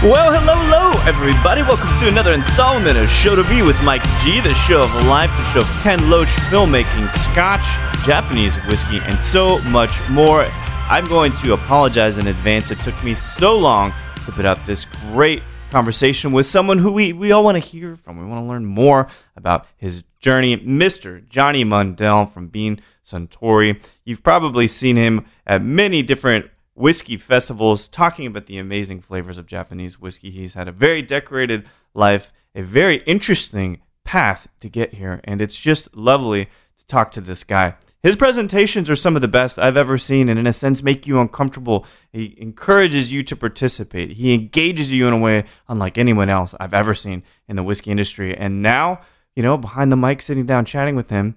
Well, hello, everybody. Welcome to another installment of Show to Be with Mike G, the show of life, the show of Ken Loach, filmmaking, scotch, Japanese whiskey, and so much more. I'm going to apologize in advance. It took me so long to put out this great conversation with someone who we, we all want to hear from. We want to learn more about his journey, Mr. Johnny Mundell from Beam Suntory. You've probably seen him at many different whiskey festivals talking about the amazing flavors of Japanese whiskey. He's had a very decorated life, a very interesting path to get here, and it's just lovely to talk to this guy. His presentations are some of the best I've ever seen, and in a sense, make you uncomfortable. He encourages you to participate. He engages you in a way unlike anyone else I've ever seen in the whiskey industry. And now, you know, behind the mic, sitting down, chatting with him,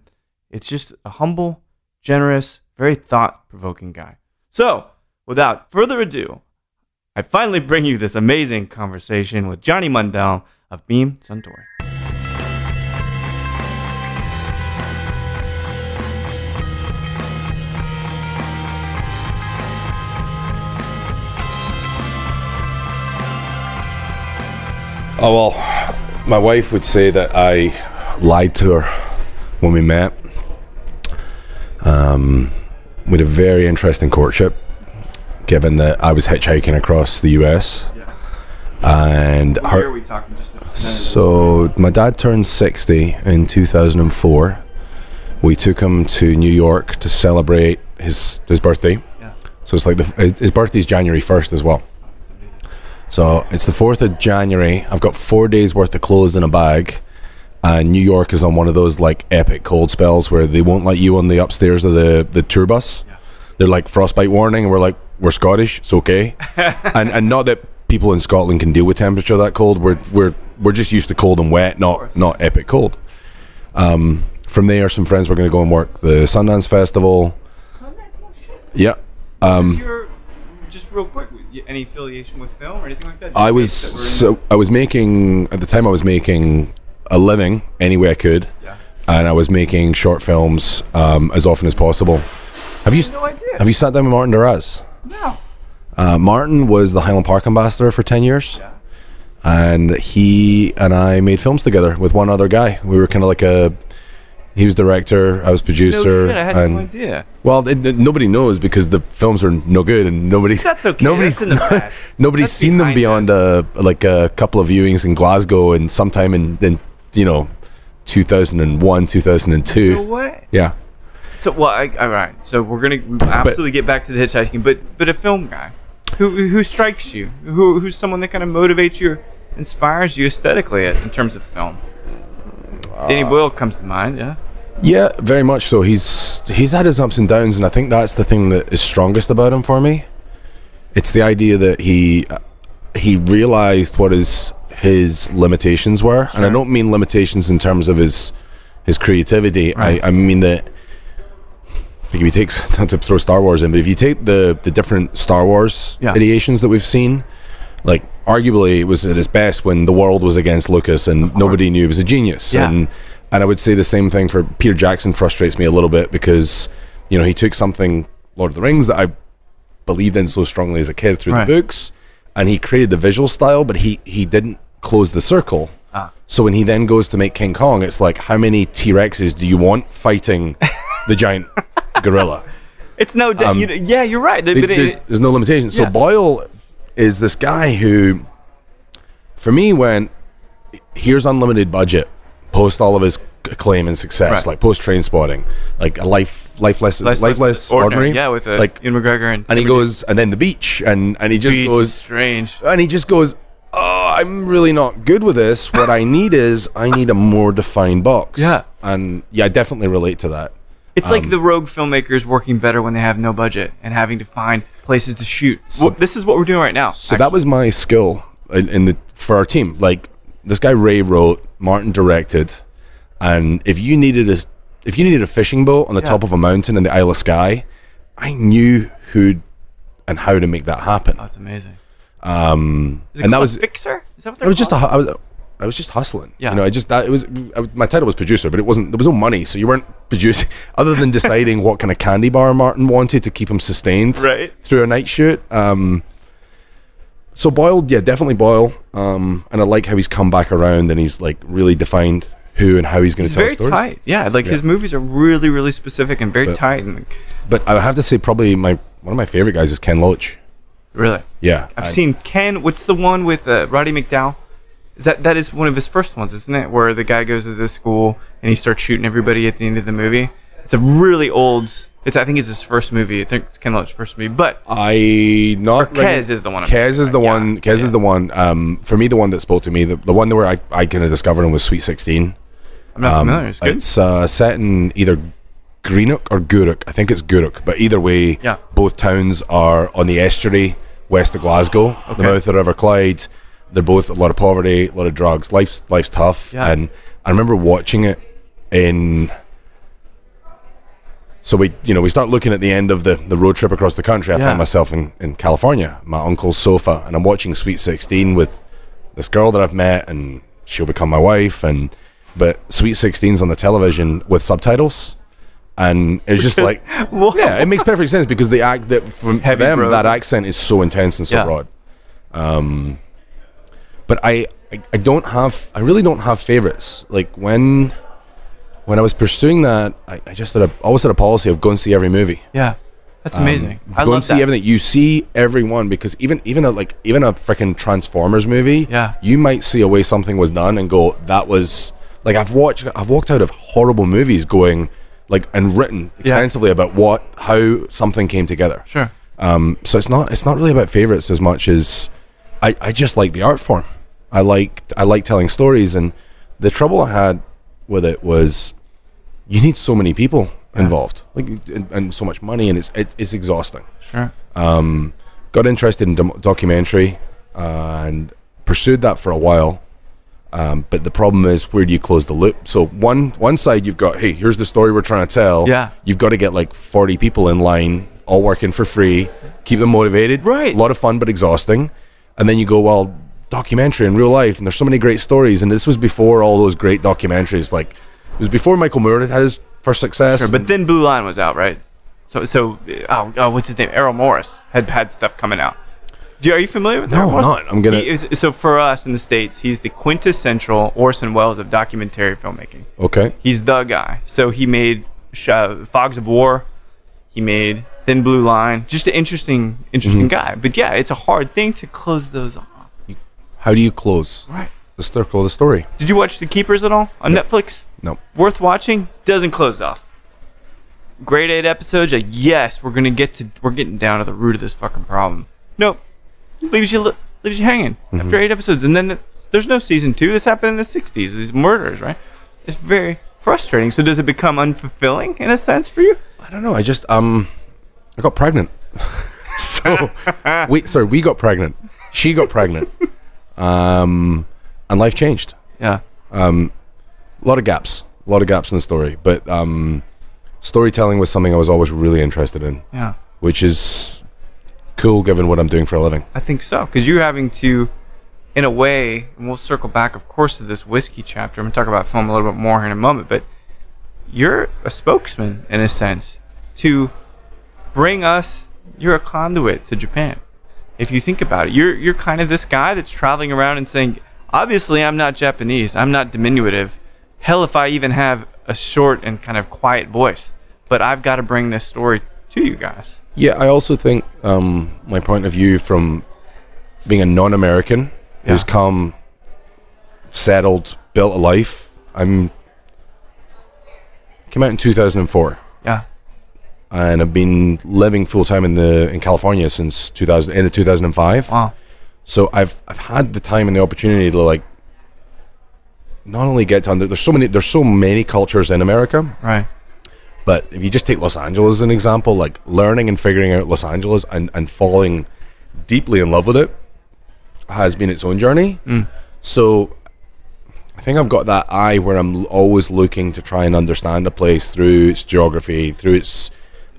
it's just a humble, generous, very thought provoking guy. So, without further ado, I finally bring you this amazing conversation with Johnny Mundell of Beam Suntory. Oh well, my wife would say that I lied to her when we met. Um, we had a very interesting courtship, given that I was hitchhiking across the U.S. Yeah. And Where her. are we talking? Just So my dad turned sixty in two thousand and four. We took him to New York to celebrate his his birthday. Yeah. So it's like the, his birthday's January first as well. So it's the 4th of January. I've got four days worth of clothes in a bag. And New York is on one of those like epic cold spells where they won't let you on the upstairs of the, the tour bus. Yeah. They're like frostbite warning, and we're like, we're Scottish, it's okay. and and not that people in Scotland can deal with temperature that cold. We're we're we're just used to cold and wet, not not epic cold. Um, from there, some friends were going to go and work the Sundance Festival. Sundance. Yeah. Um, just real quick, any affiliation with film or anything like that? I was That were in- so I was making at the time I was making a living any way I could, Yeah. and I was making short films um, as often as possible. Have you No idea. have you sat down with Martin Duras? No. Uh, Martin was the Highland Park ambassador for ten years, Yeah. and he and I made films together with one other guy. We were kind of like a. He was director, I was producer. No shit, I had and no idea. well, it, it- nobody knows because the films are no good, and nobody's That's okay. Nobody's That's in the past. nobody's That's seen them beyond uh, like a couple of viewings in Glasgow and sometime in, in you know 2001, 2002. No way. Yeah, So, well, I, all right. So we're gonna absolutely get back to the hitchhiking, but but a film guy, who who strikes you? Who who's someone that kind of motivates you, or inspires you aesthetically in terms of film? Danny uh, Boyle comes to mind. Yeah. yeah, very much so. He's he's had his ups and downs, and I think that's the thing that is strongest about him for me. It's the idea that he he realized what his his limitations were, and I don't mean limitations in terms of his his creativity. I, I mean that like if you take not to throw Star Wars in, but if you take the the different Star Wars Yeah. ideations that we've seen, like arguably it was at its best when the world was against Lucas and nobody knew he was a genius. Yeah. And and I would say the same thing for Peter Jackson frustrates me a little bit because you know he took something Lord of the Rings that I believed in so strongly as a kid through Right. the books, and he created the visual style, but he he didn't close the circle. Ah. So when he then goes to make King Kong, it's like how many T Rexes do you want fighting the giant gorilla? It's no. Um, you, yeah, you're right. But there's, there's no limitation. So Yeah. Boyle is this guy who, for me, went here's unlimited budget, post all of his acclaim and success, Right. like post Trainspotting, like a life, lifeless, Lifeless- lifeless, ordinary. ordinary, Yeah, with uh, like, Ewan McGregor and and he goes, and then the beach, and and he just Beach goes, strange. and he just goes. Oh, I'm really not good with this. What I need is I need a more defined box. Yeah. and yeah, I definitely relate to that. It's Um, like the rogue filmmakers working better when they have no budget and having to find places to shoot. Well, this is what we're doing right now. So that was my skill in, in the for our team. Like this guy Ray wrote, Martin directed, and if you needed a if you needed a fishing boat on the Yeah. top of a mountain in the Isle of Skye, I knew who and how to make that happen. Oh, that's amazing. Um, Is it and that called was Fixer. Is that what they're was just a, called? hu- I was I was just hustling. Yeah. You know, I just that it was I, my title was producer, but it wasn't there was no money, so you weren't producing other than deciding what kind of candy bar Martin wanted to keep him sustained Right. through a night shoot. Um, so Boyle, yeah, definitely Boyle. Um, and I like how he's come back around and he's like really defined who and how he's going to tell very stories. tight. Yeah, like his movies are really, really specific and very But- tight. And like, But I have to say, probably my one of my favorite guys is Ken Loach. really, Yeah, I've I- seen Ken. What's the one with uh, Roddy McDowell? Is that that is one of his first ones, isn't it? Where the guy goes to this school and he starts shooting everybody at the end of the movie. It's a really old. It's I think it's his first movie. I think it's Ken Loach's first movie. But I not Kes is the one I'm Kes is the of, yeah. one. Kes is the one. Um, for me, the one that spoke to me, the, the one where I, I kind of discovered him was Sweet Sixteen. I'm not Um, familiar. It's good. It's uh, set in either Greenock or Gourock. I think it's Gourock, but either way, Yeah. both towns are on the estuary west of Glasgow, the mouth of the River Clyde. They're both a lot of poverty, a lot of drugs. Life's life's tough, Yeah. and I remember watching it in. So we, you know, we start looking at the end of the, the road trip across the country. I Yeah. found myself in, in California, my uncle's sofa, and I'm watching Sweet Sixteen with this girl that I've met, and she'll become my wife. And but Sweet 16's on the television with subtitles, and it's just like, yeah, it makes perfect sense because the act that from for Heavy them that accent is so intense and so Yeah. broad. Um, but I, I I don't have I really don't have favorites. Like when when I was pursuing that, I, I just had a always had a policy of go and see every movie. Yeah, that's amazing. I Um, go love and see that. everything. You see everyone because even even a like even a freaking Transformers movie, Yeah. you might see a way something was done and go that was like I've watched I've walked out of horrible movies going like and written extensively about what how something came together. Sure. Um, so it's not it's not really about favorites as much as I, I just like the art form. I like I like telling stories, and the trouble I had with it was you need so many people involved, like and, and so much money, and it's it, it's exhausting. Sure. Um, got interested in documentary uh, and pursued that for a while. Um, but the problem is, where do you close the loop? So one one side you've got, hey, here's the story we're trying to tell. Yeah. You've got to get like 40 people in line, all working for free, keep them motivated. Right. A lot of fun, but exhausting. And then you go, well, documentary in real life, and there's so many great stories. And this was before all those great documentaries. Like it was before Michael Moore had his first success. Sure, but then Blue Line was out, right? So, so oh, oh what's his name? Errol Morris had had stuff coming out. Do you, are you familiar with No, Errol I'm not. I'm gonna- is, so for us in the states, he's the quintessential Orson Welles of documentary filmmaking. okay. He's the guy. So he made uh, Fogs of War. He made Thin Blue Line. Just an interesting, interesting Mm-hmm. guy. But yeah, it's a hard thing to close those off. How do you close Right. the circle of the story? Did you watch The Keepers at all on Netflix? No. worth watching doesn't close off great eight episodes like yes we're gonna get to we're getting down to the root of this fucking problem nope leaves you leaves you hanging Mm-hmm. after eight episodes and then the, there's no season two this happened in the 60s these murders right it's very frustrating so does it become unfulfilling in a sense for you I don't know. I just um, I got pregnant. so wait, sorry, we got pregnant. She got pregnant. Um, and life changed. yeah um, A lot of gaps. A lot of gaps in the story, but um, storytelling was something I was always really interested in, yeah which is cool given what I'm doing for a living. I think so, because you're having to, in a way, and we'll circle back, of course, to this whiskey chapter. I'm gonna talk about film a little bit more here in a moment, but you're a spokesman in a sense to bring us. You're a conduit to Japan. If you think about it, you're you're kind of this guy that's traveling around and saying, obviously, I'm not Japanese. I'm not diminutive. Hell, if I even have a short and kind of quiet voice, but I've got to bring this story to you guys. Yeah, I also think um, my point of view from being a non-American who's come, settled, built a life. I'm came out in 2004, Yeah. And I've been living full time in the in California since 2000 end of 2005. Wow. So I've I've had the time and the opportunity to like not only get to under there's so many there's so many cultures in America, Right. but if you just take Los Angeles as an example, like learning and figuring out Los Angeles and, and falling deeply in love with it has been its own journey. Mm. So I think I've got that eye where I'm always looking to try and understand a place through its geography, through its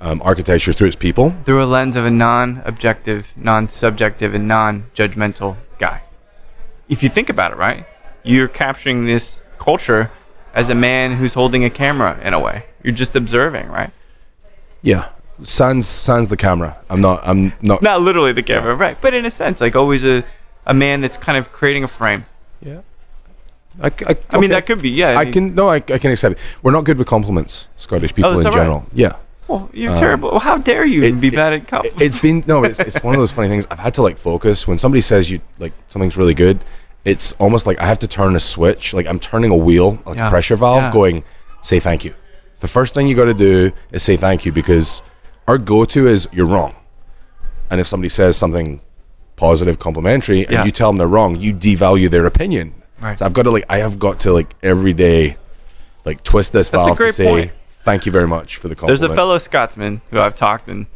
um, architecture, through its people. Through a lens of a non-objective, non-subjective, and non-judgmental guy. If you think about it, right, you're capturing this culture as a man who's holding a camera in a way. You're just observing, right? Yeah, sans sans the camera. I'm not. I'm not. Not literally the camera, right? But in a sense, like always a a man that's kind of creating a frame. Yeah. I mean, okay. that could be, yeah. I mean- can no. I, I can accept it. We're not good with compliments, Scottish people Oh, in that right? general. Yeah. You're um, terrible. How dare you it- be it- bad at compliments? It's been no. It's it's one of those funny things. I've had to like focus when somebody says you like something's really good. It's almost like I have to turn a switch. Like I'm turning a wheel, like Yeah. a pressure valve, Yeah. going, say thank you. The first thing you got to do is say thank you because our go-to is you're wrong. And if somebody says something positive, complimentary, and Yeah. you tell them they're wrong, you devalue their opinion. Right. So I've got to like I have got to like every day, like twist this That's valve to say point. Thank you very much for the compliment. There's a fellow Scotsman who I've talked and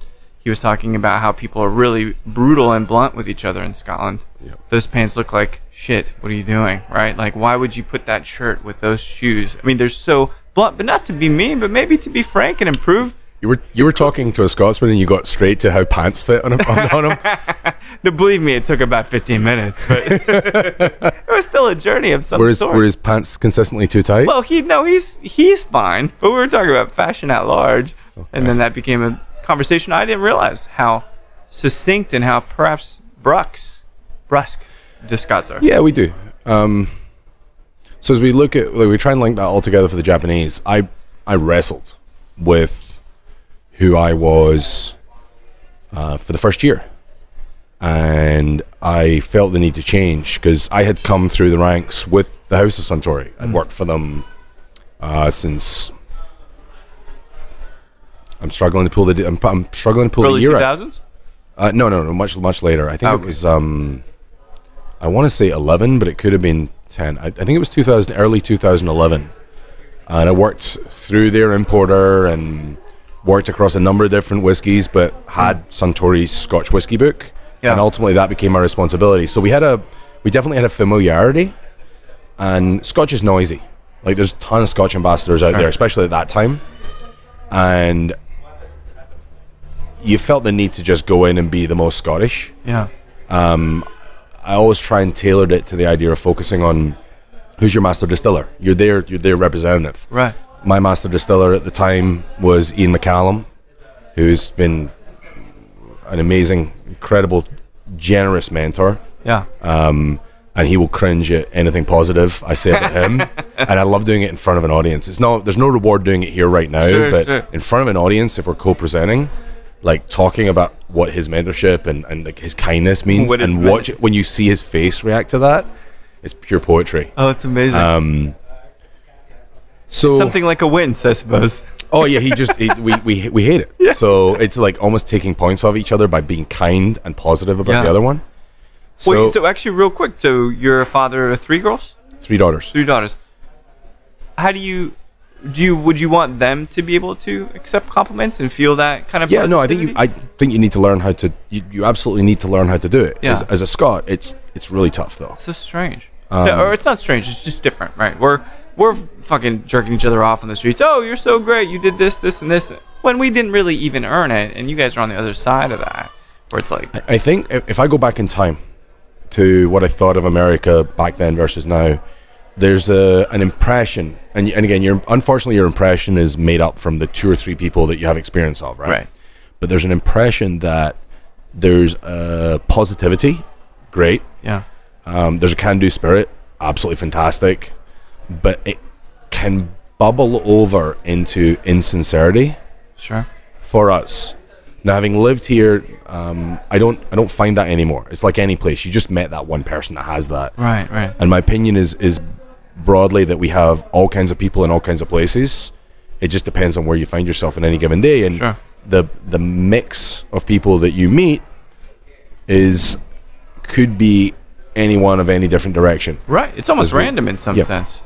he was talking about how people are really brutal and blunt with each other in Scotland. Yep. Those pants look like shit. What are you doing? Right? Like, why would you put that shirt with those shoes? I mean, they're so blunt, but not to be mean, but maybe to be frank and improve. You were you were talking to a Scotsman and you got straight to how pants fit on him. On, on him. No, believe me, it took about 15 minutes, but it was still a journey of some Were his, sort. were his pants consistently too tight? Well, he no, he's he's fine. But we were talking about fashion at large, and then that became a conversation. I didn't realize how succinct and how perhaps brusque, brusque the Scots are. yeah, we do. Um, so as we look at, like, we try and link that all together for the Japanese. I I wrestled with who I was uh, for the first year, and I felt the need to change because I had come through the ranks with the House of Suntory. I'd worked for them uh, since. I'm struggling to pull the. I'm, I'm struggling to pull Early the year two out. thousands. Uh, no, no, no, much much later. I think Okay. it was. Um, I want to say eleven, but it could have been ten. I, I think it was two thousand, early two thousand eleven, and I worked through their importer and worked across a number of different whiskies, but had hmm. Suntory's Scotch whiskey book, Yeah. and ultimately that became our responsibility. So we had a, we definitely had a familiarity, and Scotch is noisy. Like there's a ton of Scotch ambassadors out Sure. there, especially at that time, and you felt the need to just go in and be the most Scottish. Yeah. Um, I always try and tailored it to the idea of focusing on who's your master distiller. You're their you're their representative. Right. My master distiller at the time was Iain McCallum, who's been an amazing, incredible, generous mentor. Yeah. Um, and he will cringe at anything positive I say about him. and I love doing it in front of an audience. It's no, there's no reward doing it here right now, Sure, but sure. in front of an audience, if we're co-presenting, like talking about what his mentorship and, and like his kindness means, What and watch it, when you see his face react to that, it's pure poetry. oh, it's amazing. Um, so Something like a win, I suppose. Oh yeah, he just he, we, we we hate it. Yeah. So it's like almost taking points off each other by being kind and positive about Yeah. the other one. So, Wait, so actually, real quick, so you're a father of three girls, three daughters. three daughters. How do you, do you, would you want them to be able to accept compliments and feel that kind of? Yeah, no, I think you I think you need to learn how to you, you absolutely need to learn how to do it. Yeah. As, as a Scot, it's it's really tough though. so strange. Um, Yeah, or it's not strange. It's just different, right? We're we're fucking jerking each other off on the streets. Oh, you're so great. You did this, this, and this. When we didn't really even earn it, and you guys are on the other side of that, where it's like, I think if I go back in time to what I thought of America back then versus now, there's a an impression, and, and again, your unfortunately your impression is made up from the two or three people that you have experience of, right? Right. But there's an impression that there's a positivity, great. yeah, Um, there's a can-do spirit, absolutely fantastic, but it can bubble over into insincerity sure, for us. Now, having lived here, um, I don't I don't find that anymore. It's like any place; you just met that one person that has that. right, right. And my opinion is is broadly that we have all kinds of people in all kinds of places. It just depends on where you find yourself in any given day, and Sure. the the mix of people that you meet is could be anyone of any different direction. Right. It's almost we- random in some sense.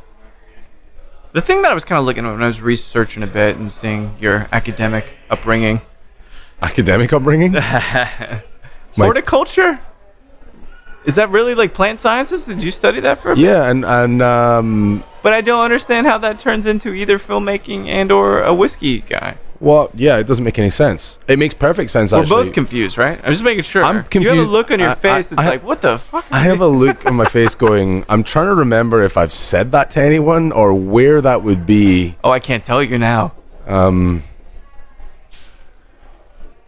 The thing that I was kind of looking at when I was researching a bit and seeing your academic upbringing, Academic upbringing. horticulture. Is that really like plant sciences? Did you study that for a bit? Yeah, and and um, But I don't understand how that turns into either filmmaking and or a whiskey guy. Well, yeah, it doesn't make any sense. It makes perfect sense. We're actually, both confused, right? I'm just making sure. I'm confused. You have a look on your I- face I- that's I- like, what the fuck? I have a look on my face going, I'm trying to remember if I've said that to anyone or where that would be. oh, I can't tell you now. Um.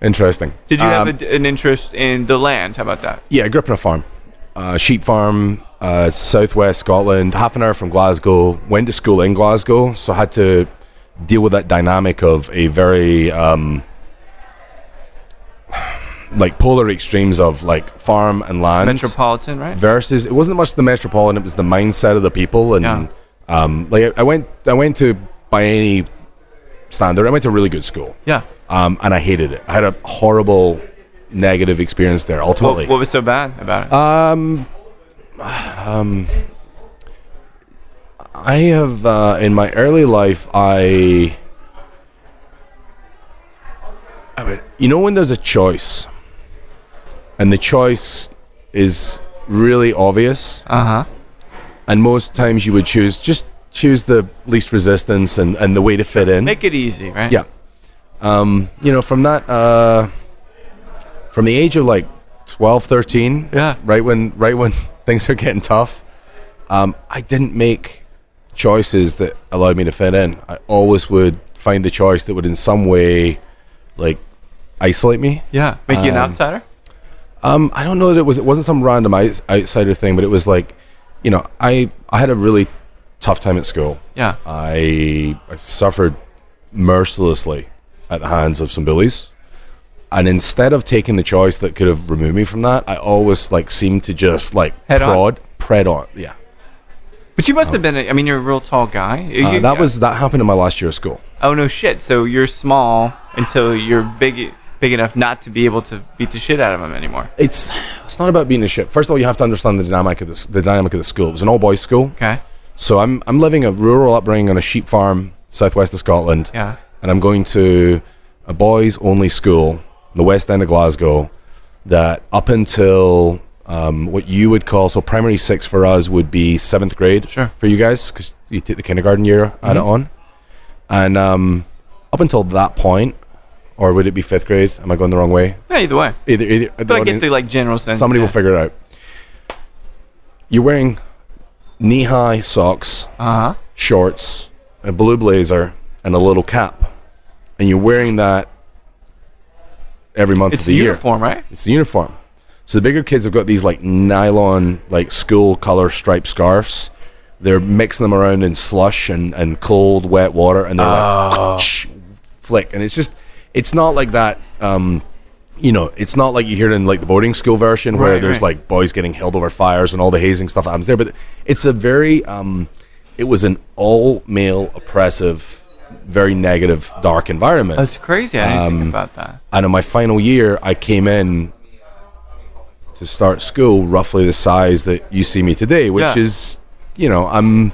Interesting. Did you Um, have a, an interest in the land? How about that? Yeah, I grew up on a farm, uh, sheep farm, uh, southwest Scotland, half an hour from Glasgow. Went to school in Glasgow, so I had to deal with that dynamic of a very um, like polar extremes of like farm and land Metropolitan, right? versus. It wasn't much the metropolitan; it was the mindset of the people. And Yeah. um, like I, went, I went to by any standard, I went to a really good school, Yeah. um, and I hated it. I had a horrible negative experience there. Ultimately, What, what was so bad about it? um, um, I have uh, in my early life, I, I mean, you know, when there's a choice, and the choice is really obvious, Uh huh. and most times you would choose just choose the least resistance and, and the way to fit in. Make it easy, right? Yeah. Um, you know, from that, uh, from the age of like 12, 13, Yeah. right when, right when things are getting tough, um, I didn't make choices that allowed me to fit in. I always would find the choice that would in some way, like, isolate me. Yeah. Make you an Um, outsider? Um, I don't know that it was, it wasn't some random outs- outsider thing, but it was like, you know, I, I had a really tough time at school. Yeah. I, I suffered mercilessly at the hands of some bullies. And instead of taking the choice that could have removed me from that, I always like seemed to just like Head on. prod, pred on. Yeah, But you must have been, a, I mean, you're a real tall guy. uh, You- that was that happened in my last year of school. Oh, no shit. So you're small until you're big big enough not to be able to beat the shit out of him anymore. It's it's not about being a shit. First of all, you have to understand the dynamic of this, the dynamic of the school. It was an all boys school, Okay. so I'm I'm living a rural upbringing on a sheep farm southwest of Scotland. Yeah. and I'm going to a boys only school in the west end of Glasgow that up until um, what you would call so primary six for us would be seventh grade Sure. for you guys because you take the kindergarten year add it on and um, up until that point or would it be fifth grade am I going the wrong way Yeah, either way. either, either But I get the like general sense. somebody yeah. will figure it out you're wearing knee-high socks Uh huh. shorts, a blue blazer, and a little cap, and you're wearing that every month It's of the year. It's the year. uniform, right? It's the uniform. So the bigger kids have got these like nylon, like school color striped scarves. They're mixing them around in slush and, and cold, wet water, and they're Oh. like flick. And it's just, it's not like that. Um, you know, it's not like you hear it in like the boarding school version where Right, there's right. like boys getting held over fires and all the hazing stuff happens there. But it's a very, um, it was an all male oppressive, very negative, dark environment. That's crazy. I didn't Um, think about that. And in my final year, I came in to start school roughly the size that you see me today, which Yeah. is, you know, I'm.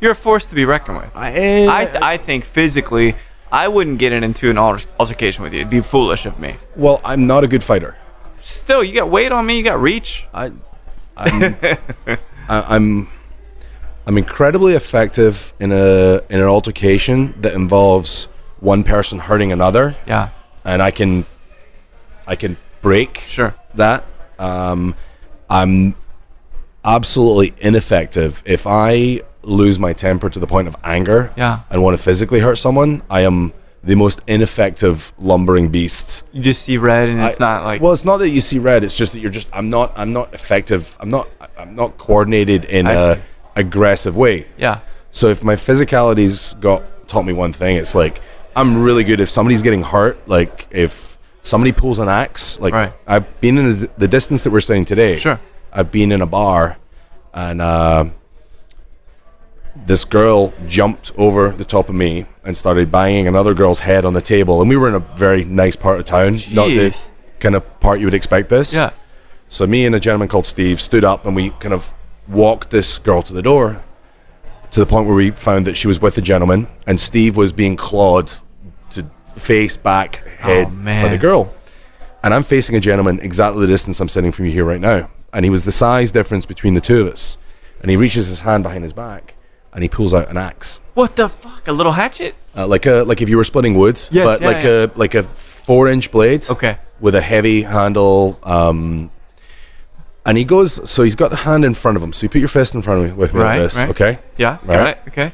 You're a force to be reckoned with. I, eh, I, I think physically, I wouldn't get into an alter- altercation with you. It'd be foolish of me. well, I'm not a good fighter. Still, you got weight on me. You got reach. I, I'm, I, I'm, I'm incredibly effective in a in an altercation that involves one person hurting another, Yeah. and I can, I can break Sure. that. Um, I'm absolutely ineffective if I lose my temper to the point of anger Yeah. and want to physically hurt someone. I am the most ineffective lumbering beast. You just see red, and it's I- not like. well, it's not that you see red. It's just that you're just. I'm not. I'm not effective. I'm not. I'm not coordinated in I a see. aggressive way. yeah. So if my physicality's got taught me one thing, it's like I'm really good if somebody's getting hurt. Like if somebody pulls an axe, like Right. I've been in the, the distance that we're saying today. Sure. I've been in a bar, and uh, this girl jumped over the top of me and started banging another girl's head on the table. And we were in a very nice part of town, not the kind of part you would expect this. Yeah. So me and a gentleman called Steve stood up and we kind of walked this girl to the door to the point where we found that she was with a gentleman and Steve was being clawed face, back, head by man. the girl. and I'm facing a gentleman exactly the distance I'm sitting from you here right now, and he was the size difference between the two of us, and he reaches his hand behind his back, and he pulls out an axe, What the fuck? A little hatchet? uh, like a like if you were splitting wood, Yes, but yeah, like yeah. a like a four inch blade, Okay. with a heavy handle. Um, and he goes, so he's got the hand in front of him. So you put your fist in front of me with me Right, like this, right. okay? Yeah. Got Right. it. Okay.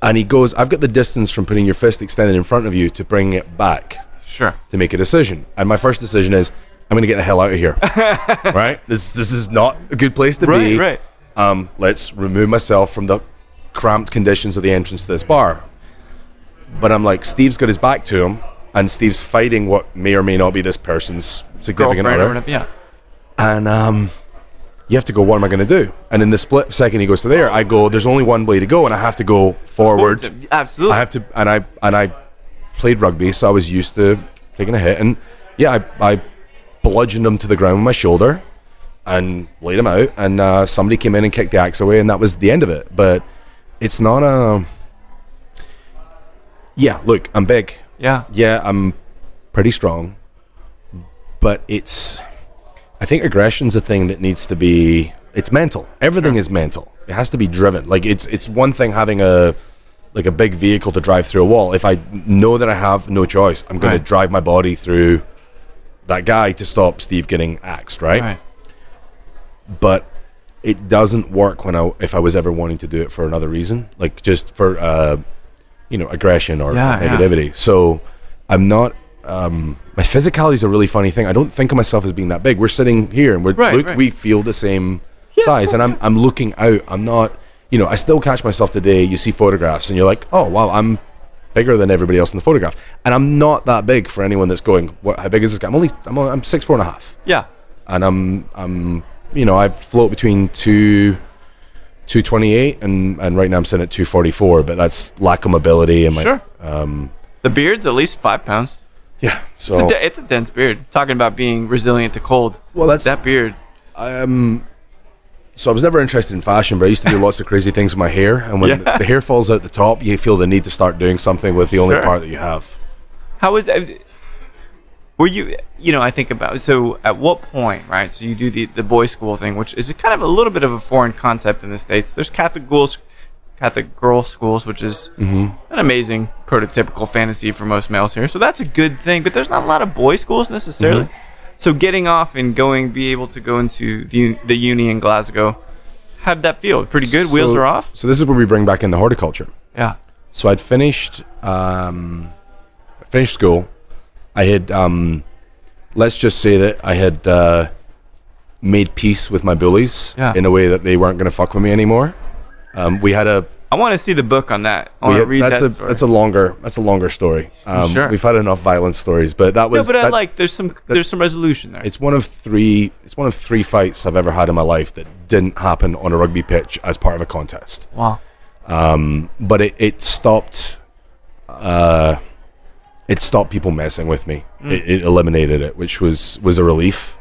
And he goes, I've got the distance from putting your fist extended in front of you to bring it back Sure. to make a decision. And my first decision is, I'm going to get the hell out of here. right? This this is not a good place to Right. be. Right. Um, let's remove myself from the cramped conditions of the entrance to this bar. But I'm like, Steve's got his back to him, and Steve's fighting what may or may not be this person's significant Girlfriend or other. whatever. Yeah. And um, you have to go, what am I going to do? And in the split second he goes to there, I go, there's only one way to go, and I have to go forward. Absolutely. I have to, and I and I played rugby, so I was used to taking a hit, and yeah, I, I bludgeoned him to the ground with my shoulder and laid him out, and uh, somebody came in and kicked the axe away, and that was the end of it. But it's not a. Yeah, look, I'm big. yeah. Yeah, I'm pretty strong, but it's. I think aggression's a thing that needs to be. It's mental. Everything is mental. It has to be driven. Like it's it's one thing having a like a big vehicle to drive through a wall. If I know that I have no choice, I'm going Right. to drive my body through that guy to stop Steve getting axed, right? Right. But it doesn't work when I if I was ever wanting to do it for another reason, like just for uh, you know aggression or Yeah, yeah. negativity. So I'm not. Um, my physicality is a really funny thing. I don't think of myself as being that big. We're sitting here and we're Right, look, right. we feel the same size, and I'm I'm looking out. I'm not. You know, I still catch myself today. You see photographs, and you're like, oh wow, I'm bigger than everybody else in the photograph, and I'm not that big for anyone that's going. What? How big is this guy? I'm only. I'm, only- I'm six four and a half Yeah. and I'm I'm you know I float between two. 228 and and right now I'm sitting at 244 but that's lack of mobility and my Sure. um The beard's at least five pounds. Yeah It's, so a, de- it's a dense beard. Talking about being resilient to cold. well that's That beard. um so I was never interested in fashion but I used to do lots of crazy things with my hair and when Yeah. the hair falls out the top you feel the need to start doing something with the only Sure. part that you have How was it? Were you, you know, I think about, so at what point, right? So you do the, the boy school thing, which is a kind of a little bit of a foreign concept in the States. There's Catholic girls, Catholic girl schools, which is Mm-hmm. an amazing prototypical fantasy for most males here. So that's a good thing, but there's not a lot of boy schools necessarily. Mm-hmm. So getting off and going, be able to go into the, the uni in Glasgow, how did that feel? Pretty good? Wheels are off? so this is where we bring back in the horticulture Yeah. So I'd finished um, finished school. I had um, let's just say that I had uh, made peace with my bullies Yeah. in a way that they weren't going to fuck with me anymore. Um, we had a I want to see the book on that. I we want to read that's that a story. that's a longer that's a longer story. Um, Sure. We've had enough violent stories, but that was. no, was but I like there's some there's some resolution there. it's one of three it's one of three fights I've ever had in my life that didn't happen on a rugby pitch as part of a contest. wow. Um, but it, it stopped uh it stopped people messing with me it, it eliminated it which was was a relief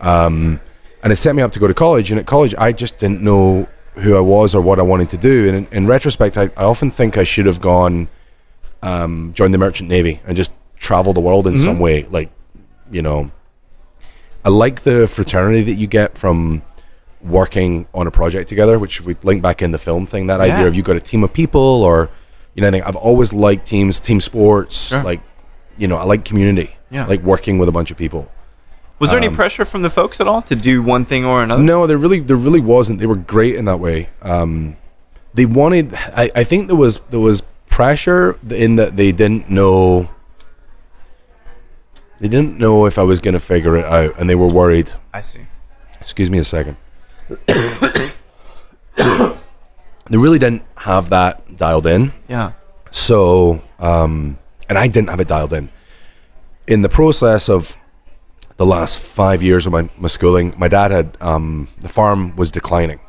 um and it set me up to go to college and at college i just didn't know who i was or what i wanted to do and in, in retrospect I, I often think i should have gone um joined the merchant navy and just traveled the world in some way like you know i like the fraternity that you get from working on a project together, which if we link back in the film thing, that idea of you got a team of people or you know, I think I've always liked teams, team sports, Sure. like you know, I like community. Yeah. I like working with a bunch of people. Was there any Um, pressure from the folks at all to do one thing or another? No, there really there really wasn't. They were great in that way. Um, they wanted I, I think there was there was pressure in that they didn't know they didn't know if I was gonna figure it out and they were worried. I see. Excuse me a second. they really didn't have that dialed in. Yeah. So, um, and I didn't have it dialed in. In the process of the last five years of my, my schooling, my dad had, um, the farm was declining.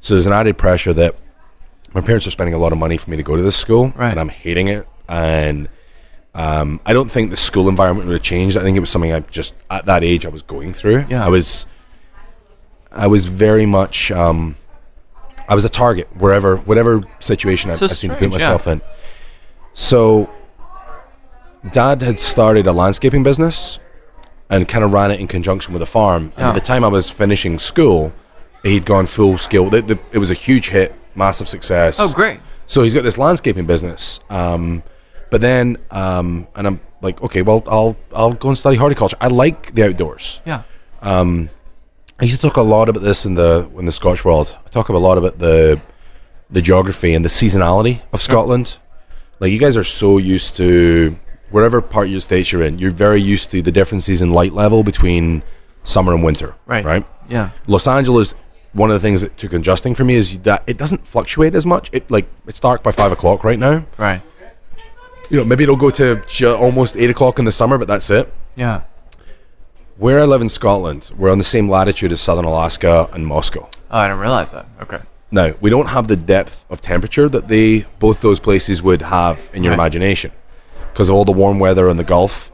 So there's an added pressure that my parents are spending a lot of money for me to go to this school, Right. and I'm hating it. And um, I don't think the school environment would have changed. I think it was something I just, at that age, I was going through. Yeah. I was, I was very much, um, I was a target wherever, whatever situation I, So I seemed to put strange, yeah. myself in. So, Dad had started a landscaping business, and kind of ran it in conjunction with a farm. And Yeah. at the time I was finishing school, he'd gone full scale. It was a huge hit, massive success. Oh, great. So he's got this landscaping business. Um, but then, um, and I'm like, okay, well, I'll I'll go and study horticulture. I like the outdoors. Yeah. I used to talk a lot about this in the in the Scotch world. I talk a lot about the the geography and the seasonality of Scotland. Like you guys are so used to wherever part of your state you're in, you're very used to the differences in light level between summer and winter. Right. Right. Yeah. Los Angeles. One of the things that took adjusting for me is that it doesn't fluctuate as much. It like it's dark by five o'clock right now. Right. You know, maybe it'll go to ju- almost eight o'clock in the summer, but that's it. Yeah. Where I live in Scotland, we're on the same latitude as southern Alaska and Moscow. Oh, I didn't realize that. Okay. Now, we don't have the depth of temperature that they both those places would have in your Right. imagination because of all the warm weather in the Gulf.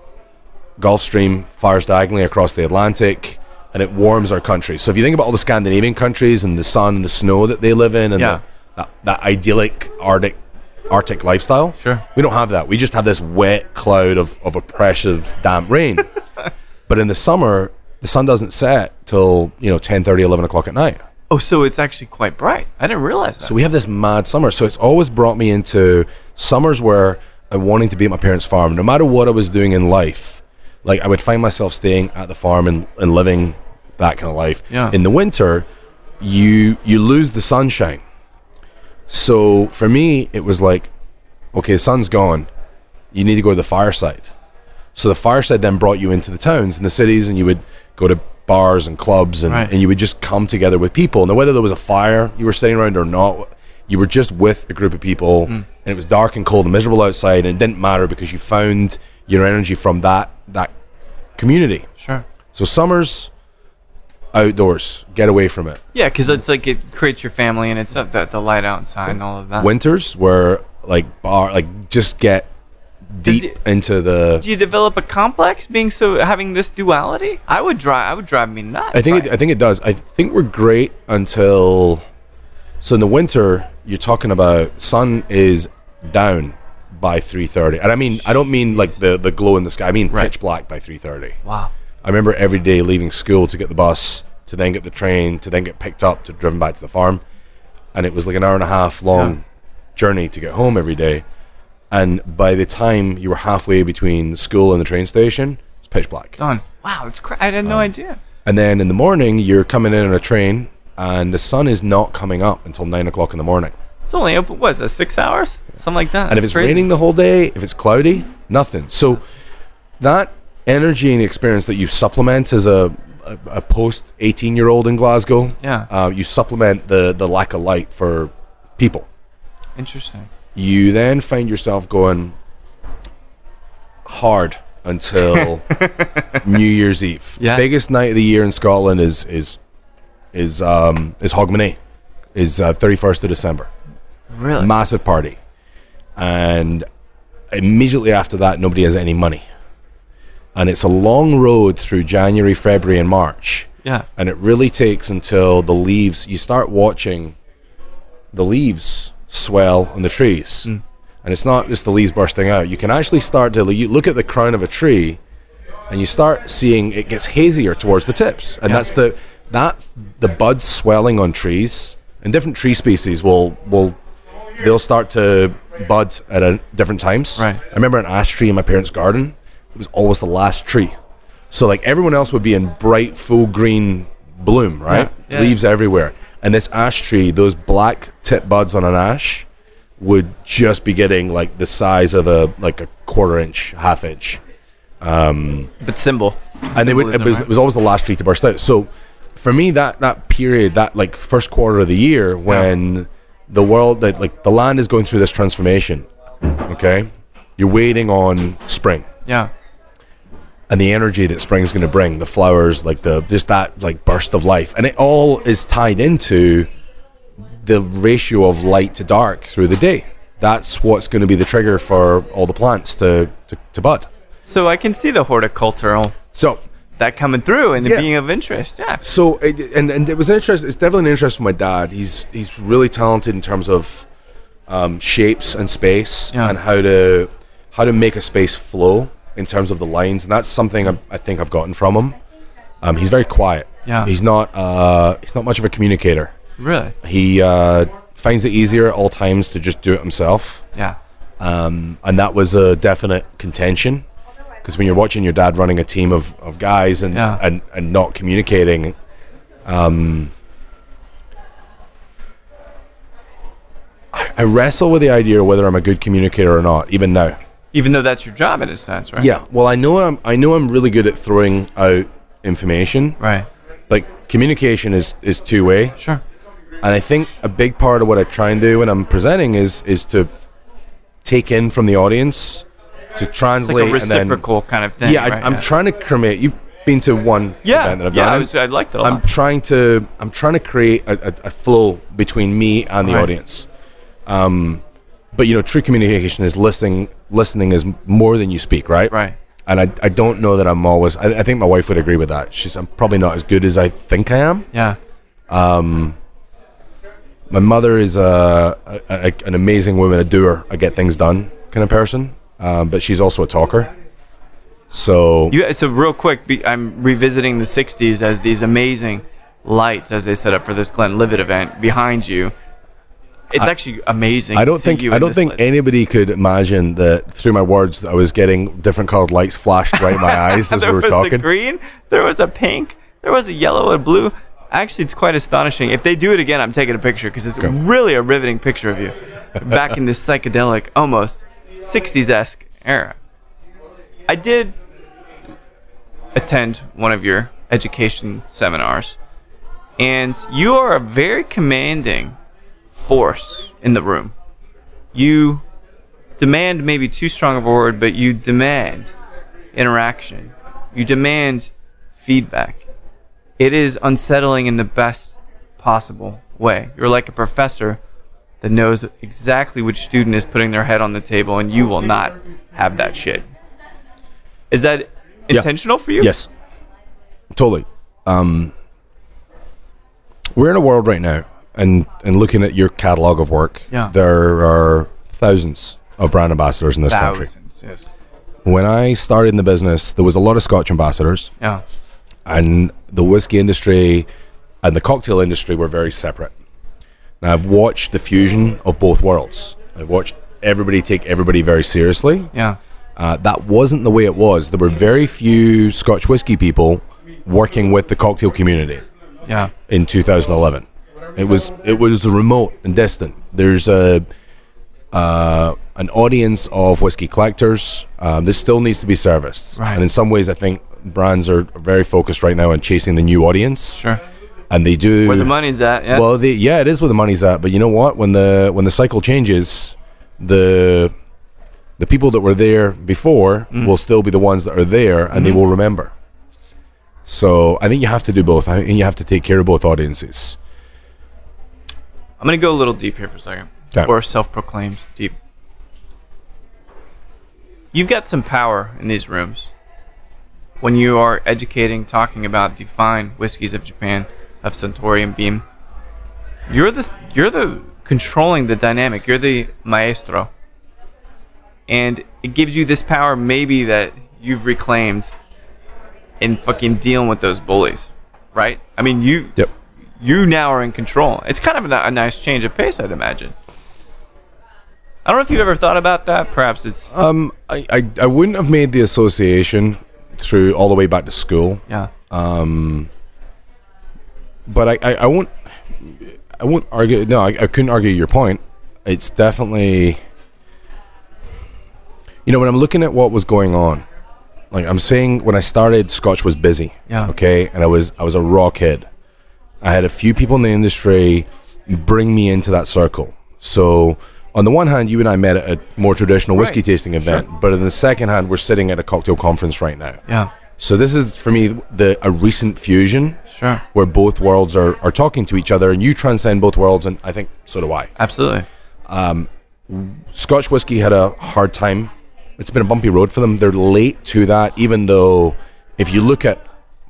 Gulf Stream fires diagonally across the Atlantic and it warms our country. So if you think about all the Scandinavian countries and the sun and the snow that they live in and Yeah. the, that, that idyllic Arctic Arctic lifestyle, Sure. we don't have that. We just have this wet cloud of, of oppressive damp rain. but in the summer, the sun doesn't set till, you know, 10, 30, 11 o'clock at night. Oh, so it's actually quite bright. I didn't realize that. So we have this mad summer. So it's always brought me into summers where I'm wanting to be at my parents' farm. No matter what I was doing in life, like I would find myself staying at the farm and, and living that kind of life. Yeah. In the winter, you you lose the sunshine. So for me, it was like, okay, the sun's gone. You need to go to the fireside. So the fireside then brought you into the towns and the cities, and you would go to bars and clubs, and, Right. and you would just come together with people. Now, whether there was a fire you were sitting around or not, you were just with a group of people, mm. And it was dark and cold and miserable outside, and it didn't matter because you found your energy from that that community. sure. So summers, outdoors, get away from it. Yeah, because it's like it creates your family and it's up the, the light outside and all of that. Winters were like bar, like just get deep you- into the. do you develop a complex being so having this duality? I would drive. I would drive me nuts. I think it. I think it does. I think we're great until so in the winter you're talking about sun is down by 3:30. And I mean I don't mean like the the glow in the sky. I mean Right. pitch black by 3:30. wow. I remember every day leaving school to get the bus to then get the train to then get picked up to driven back to the farm and it was like an hour and a half long Yeah. journey to get home every day. And by the time you were halfway between school and the train station, it's pitch black. Done. Wow, it's cra- I had Um, no idea. And then in the morning, you're coming in on a train, and the sun is not coming up until nine o'clock in the morning. It's only open. What is that? Six hours? Something like that. And if it's Crazy. raining the whole day, if it's cloudy, nothing. So that energy and experience that you supplement as a a, a post eighteen year old in Glasgow, Yeah. uh, you supplement the the lack of light for people. Interesting. You then find yourself going hard until New Year's Eve. Yeah. Biggest night of the year in Scotland is is is um is Hogmanay. Is thirty first of December. Really? Massive party. And immediately after that nobody has any money. And it's a long road through January, February and March. yeah. And it really takes until the leaves you start watching the leaves swell on the trees. Mm. And it's not just the leaves bursting out. You can actually start to you look at the crown of a tree and you start seeing it gets hazier towards the tips. And Yeah. that's the that the buds swelling on trees and different tree species will will they'll start to bud at a, different times. Right. I remember an ash tree in my parents' garden. It was always the last tree. So like everyone else would be in bright full green bloom, right? Yeah. Yeah. Leaves everywhere. And this ash tree, those black tip buds on an ash would just be getting like the size of a like a quarter inch, half inch. Um, But symbol. And they would it was, right? it was always the last tree to burst out. So for me that that period, that like first quarter of the year when the world that like the land is going through this transformation, okay? You're waiting on spring. Yeah. and the energy that spring's going to bring the flowers like the just that like burst of life and it all is tied into the ratio of light to dark through the day that's what's going to be the trigger for all the plants to to, to bud So I can see the horticultural so that coming through and Yeah. being of interest. Yeah. so and and it was an interest it's definitely an interest for my dad he's he's really talented in terms of um, shapes and space Yeah. and how to how to make a space flow in terms of the lines, and that's something I, I think I've gotten from him. Um, he's very quiet. Yeah. He's not. Uh, he's not much of a communicator. Really? He uh, finds it easier at all times to just do it himself, Yeah. um, and that was a definite contention. Because when you're watching your dad running a team of, of guys and, Yeah. and and not communicating, um, I, I wrestle with the idea of whether I'm a good communicator or not, even now. Even though that's your job in a sense, right? Yeah, well, I know I'm I know I'm really good at throwing out information. Right. Like communication is is two way, Sure. and I think a big part of what I try and do when I'm presenting is is to take in from the audience, to translate, like a and then reciprocal kind of thing. yeah, I, right? I'm yeah. trying to create. You've been to one Yeah. event that I've yeah. done. I, was, I liked it I'm trying to I'm trying to create a, a, a flow between me and the Right. audience. Um, but you know, true communication is listening. Listening is more than you speak, right? Right. And I, I don't know that I'm always. I, I think my wife would agree with that. She's I'm probably not as good as I think I am. Yeah. Um My mother is a, a, a an amazing woman, a doer, a get things done kind of person. Um, but she's also a talker. So You, so real quick, I'm revisiting the '60s as these amazing lights as they set up for this Glenlivet event behind you. It's actually amazing. I don't think you I don't think light. anybody could imagine that through my words I was getting different colored lights flashed right in my eyes as we were talking. There was a green, there was a pink, there was a yellow and blue. Actually, it's quite astonishing. If they do it again, I'm taking a picture because it's Okay. really a riveting picture of you back in this psychedelic, almost 60s esque era. I did attend one of your education seminars, and you are a very commanding force in the room. You demand maybe too strong of a word, but you demand interaction. You demand feedback. It is unsettling in the best possible way. You're like a professor that knows exactly which student is putting their head on the table, and you will not have that shit. Is that Yeah. intentional for you? Yes, totally. Um, we're in a world right now, and and looking at your catalog of work, Yeah. there are thousands of brand ambassadors in this country. Yes. When I started in the business, there was a lot of Scotch ambassadors, Yeah. and the whiskey industry and the cocktail industry were very separate. Now I've watched the fusion of both worlds. I've watched everybody take everybody very seriously. Yeah. Uh, that wasn't the way it was. There were very few Scotch whiskey people working with the cocktail community Yeah. in 2011. It was it was remote and distant. There's a uh, an audience of whiskey collectors. Um, this still needs to be serviced, Right. and in some ways, I think brands are very focused right now on chasing the new audience, Sure. And they do Where the money's at. Yeah. well, the, yeah, it is where the money's at. But you know what? When the when the cycle changes, the the people that were there before Mm. will still be the ones that are there, and Mm-hmm. they will remember. So I think you have to do both. I think you have to take care of both audiences. I'm gonna go a little deep here for a second, Okay. or self-proclaimed deep. You've got some power in these rooms when you are educating, talking about the fine whiskeys of Japan, of and Beam. You're the you're the controlling the dynamic. You're the maestro, and it gives you this power, maybe that you've reclaimed in fucking dealing with those bullies, right? I mean, you Yep. you now are in control. It's kind of a, a nice change of pace, I'd imagine. I don't know if you've ever thought about that. Perhaps it's Um, I, I I wouldn't have made the association through all the way back to school, yeah, but I, I, I won't I won't argue. No, I, I couldn't argue your point. It's definitely you know when I'm looking at what was going on. Like I'm saying, when I started, Scotch was busy. Yeah. Okay, and I was I was a raw kid. I had a few people in the industry bring me into that circle. So on the one hand, you and I met at a more traditional whiskey Right. tasting event, but on the second hand, we're sitting at a cocktail conference right now. yeah, So this is for me the a recent fusion sure, where both worlds are, are talking to each other, and you transcend both worlds, and I think so do I. absolutely. Um, Scotch whiskey had a hard time. It's been a bumpy road for them. They're late to that, even though if you look at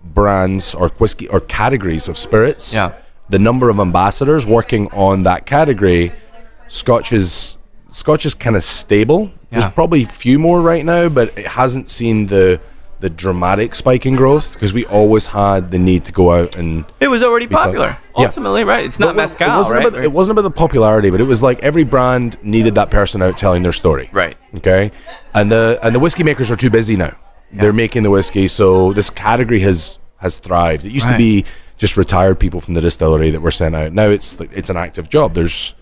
brands or whiskey or categories of spirits, Yeah. the number of ambassadors working on that category, Scotch is Scotch is kind of stable. Yeah. There's probably a few more right now, but it hasn't seen the the dramatic spike in growth because we always had the need to go out and It was already popular. Yeah. Ultimately, right? It's not Well, mezcal, it wasn't right? About, it wasn't about the popularity, but it was like every brand needed that person out telling their story. Right. Okay. And the and the whiskey makers are too busy now. They're making the whiskey, so this category has has thrived. It used to be just retired people from the distillery that were sent out. Now it's like, it's an active job. There's,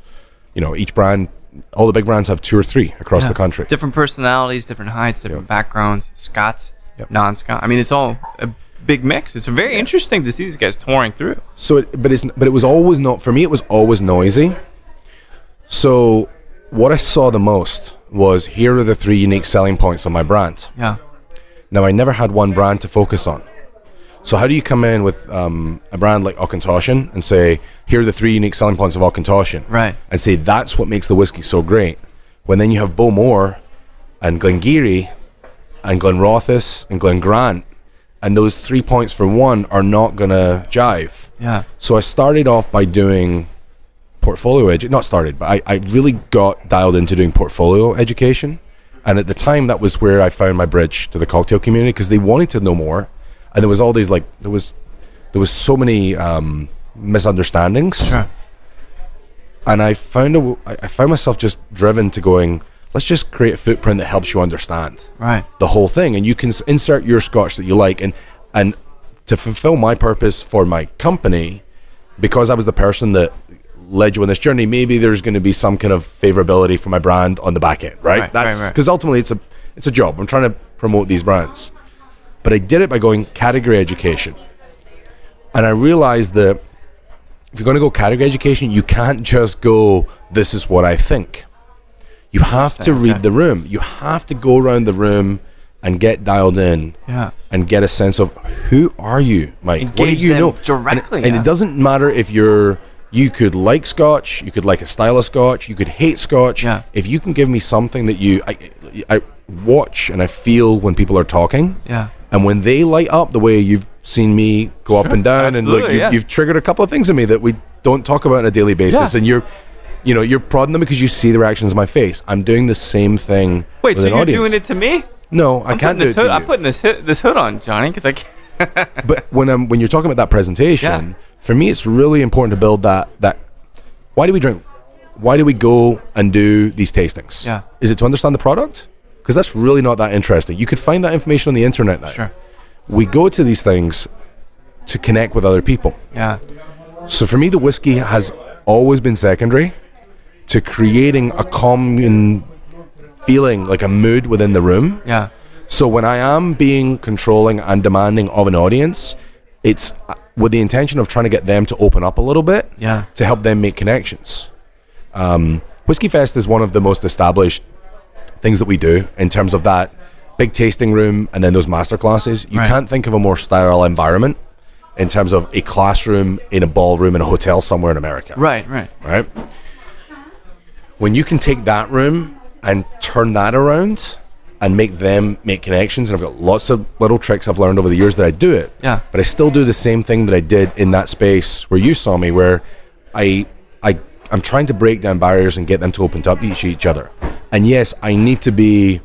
you know, each brand, all the big brands have two or three across Yeah. the country. Different personalities, different heights, different backgrounds, Scots, Yep. non-Scot. I mean, it's all a big mix. It's very interesting to see these guys touring through. So, it, but it's but it was always not for me. It was always noisy. So, what I saw the most was here are the three unique selling points of my brand. Yeah. Now, I never had one brand to focus on. So, how do you come in with um, a brand like Auchentoshan and say, here are the three unique selling points of Auchentoshan? Right. And say, that's what makes the whiskey so great. When then you have Bowmore and Glen Garioch and Glenrothes and Glen Grant, and those three points for one are not going to jive. Yeah. So I started off by doing portfolio edu- not started, but I, I really got dialed into doing portfolio education. And at the time, that was where I found my bridge to the cocktail community because they wanted to know more. And there was all these like there was there was so many um, misunderstandings, Sure. and I found a, I found myself just driven to going. Let's just create a footprint that helps you understand Right. the whole thing and you can insert your scotch that you like and and to fulfill my purpose for my company because I was the person that led you on this journey maybe there's going to be some kind of favorability for my brand on the back end right, Right, that's right, right. because ultimately it's a it's a job. I'm trying to promote these brands. But I did it by going category education. And I realized that if you're going to go category education you can't just go this is what I think you have to Okay. read the room. You have to go around the room and get dialed in Yeah. and get a sense of who are you, Mike? what do Engage you them know? directly, And, and yeah. it doesn't matter if you're you could like scotch, you could like a style of scotch, you could hate scotch. Yeah. If you can give me something that you I, I watch and I feel when people are talking. Yeah. And when they light up the way you've seen me go up and down, and look, you've, yeah. you've triggered a couple of things in me that we don't talk about on a daily basis, Yeah. and you're, you know, you're prodding them because you see the reactions in my face. I'm doing the same thing. Wait, so you're audience. doing it to me? No, I I'm can't putting do it hood, you. I'm putting this hood, this hood on Johnny because I can't. but when I'm when you're talking about that presentation, Yeah. for me, it's really important to build that that. Why do we drink? Why do we go and do these tastings? Yeah. Is it to understand the product? Because that's really not that interesting. You could find that information on the internet now. Sure. We go to these things to connect with other people. Yeah. So for me, the whiskey has always been secondary to creating a common feeling, like a mood within the room. Yeah. So when I am being controlling and demanding of an audience, it's uh, with the intention of trying to get them to open up a little bit Yeah. to help them make connections. Um, Whiskey Fest is one of the most established things that we do in terms of that big tasting room and then those master classes. You Right. can't think of a more sterile environment in terms of a classroom in a ballroom in a hotel somewhere in America Right. Right. right? When you can take that room and turn that around and make them make connections, and I've got lots of little tricks I've learned over the years that I do it. Yeah. But I still do the same thing that I did in that space where you saw me, where I I I'm trying to break down barriers and get them to open up each each other. And yes, I need to be,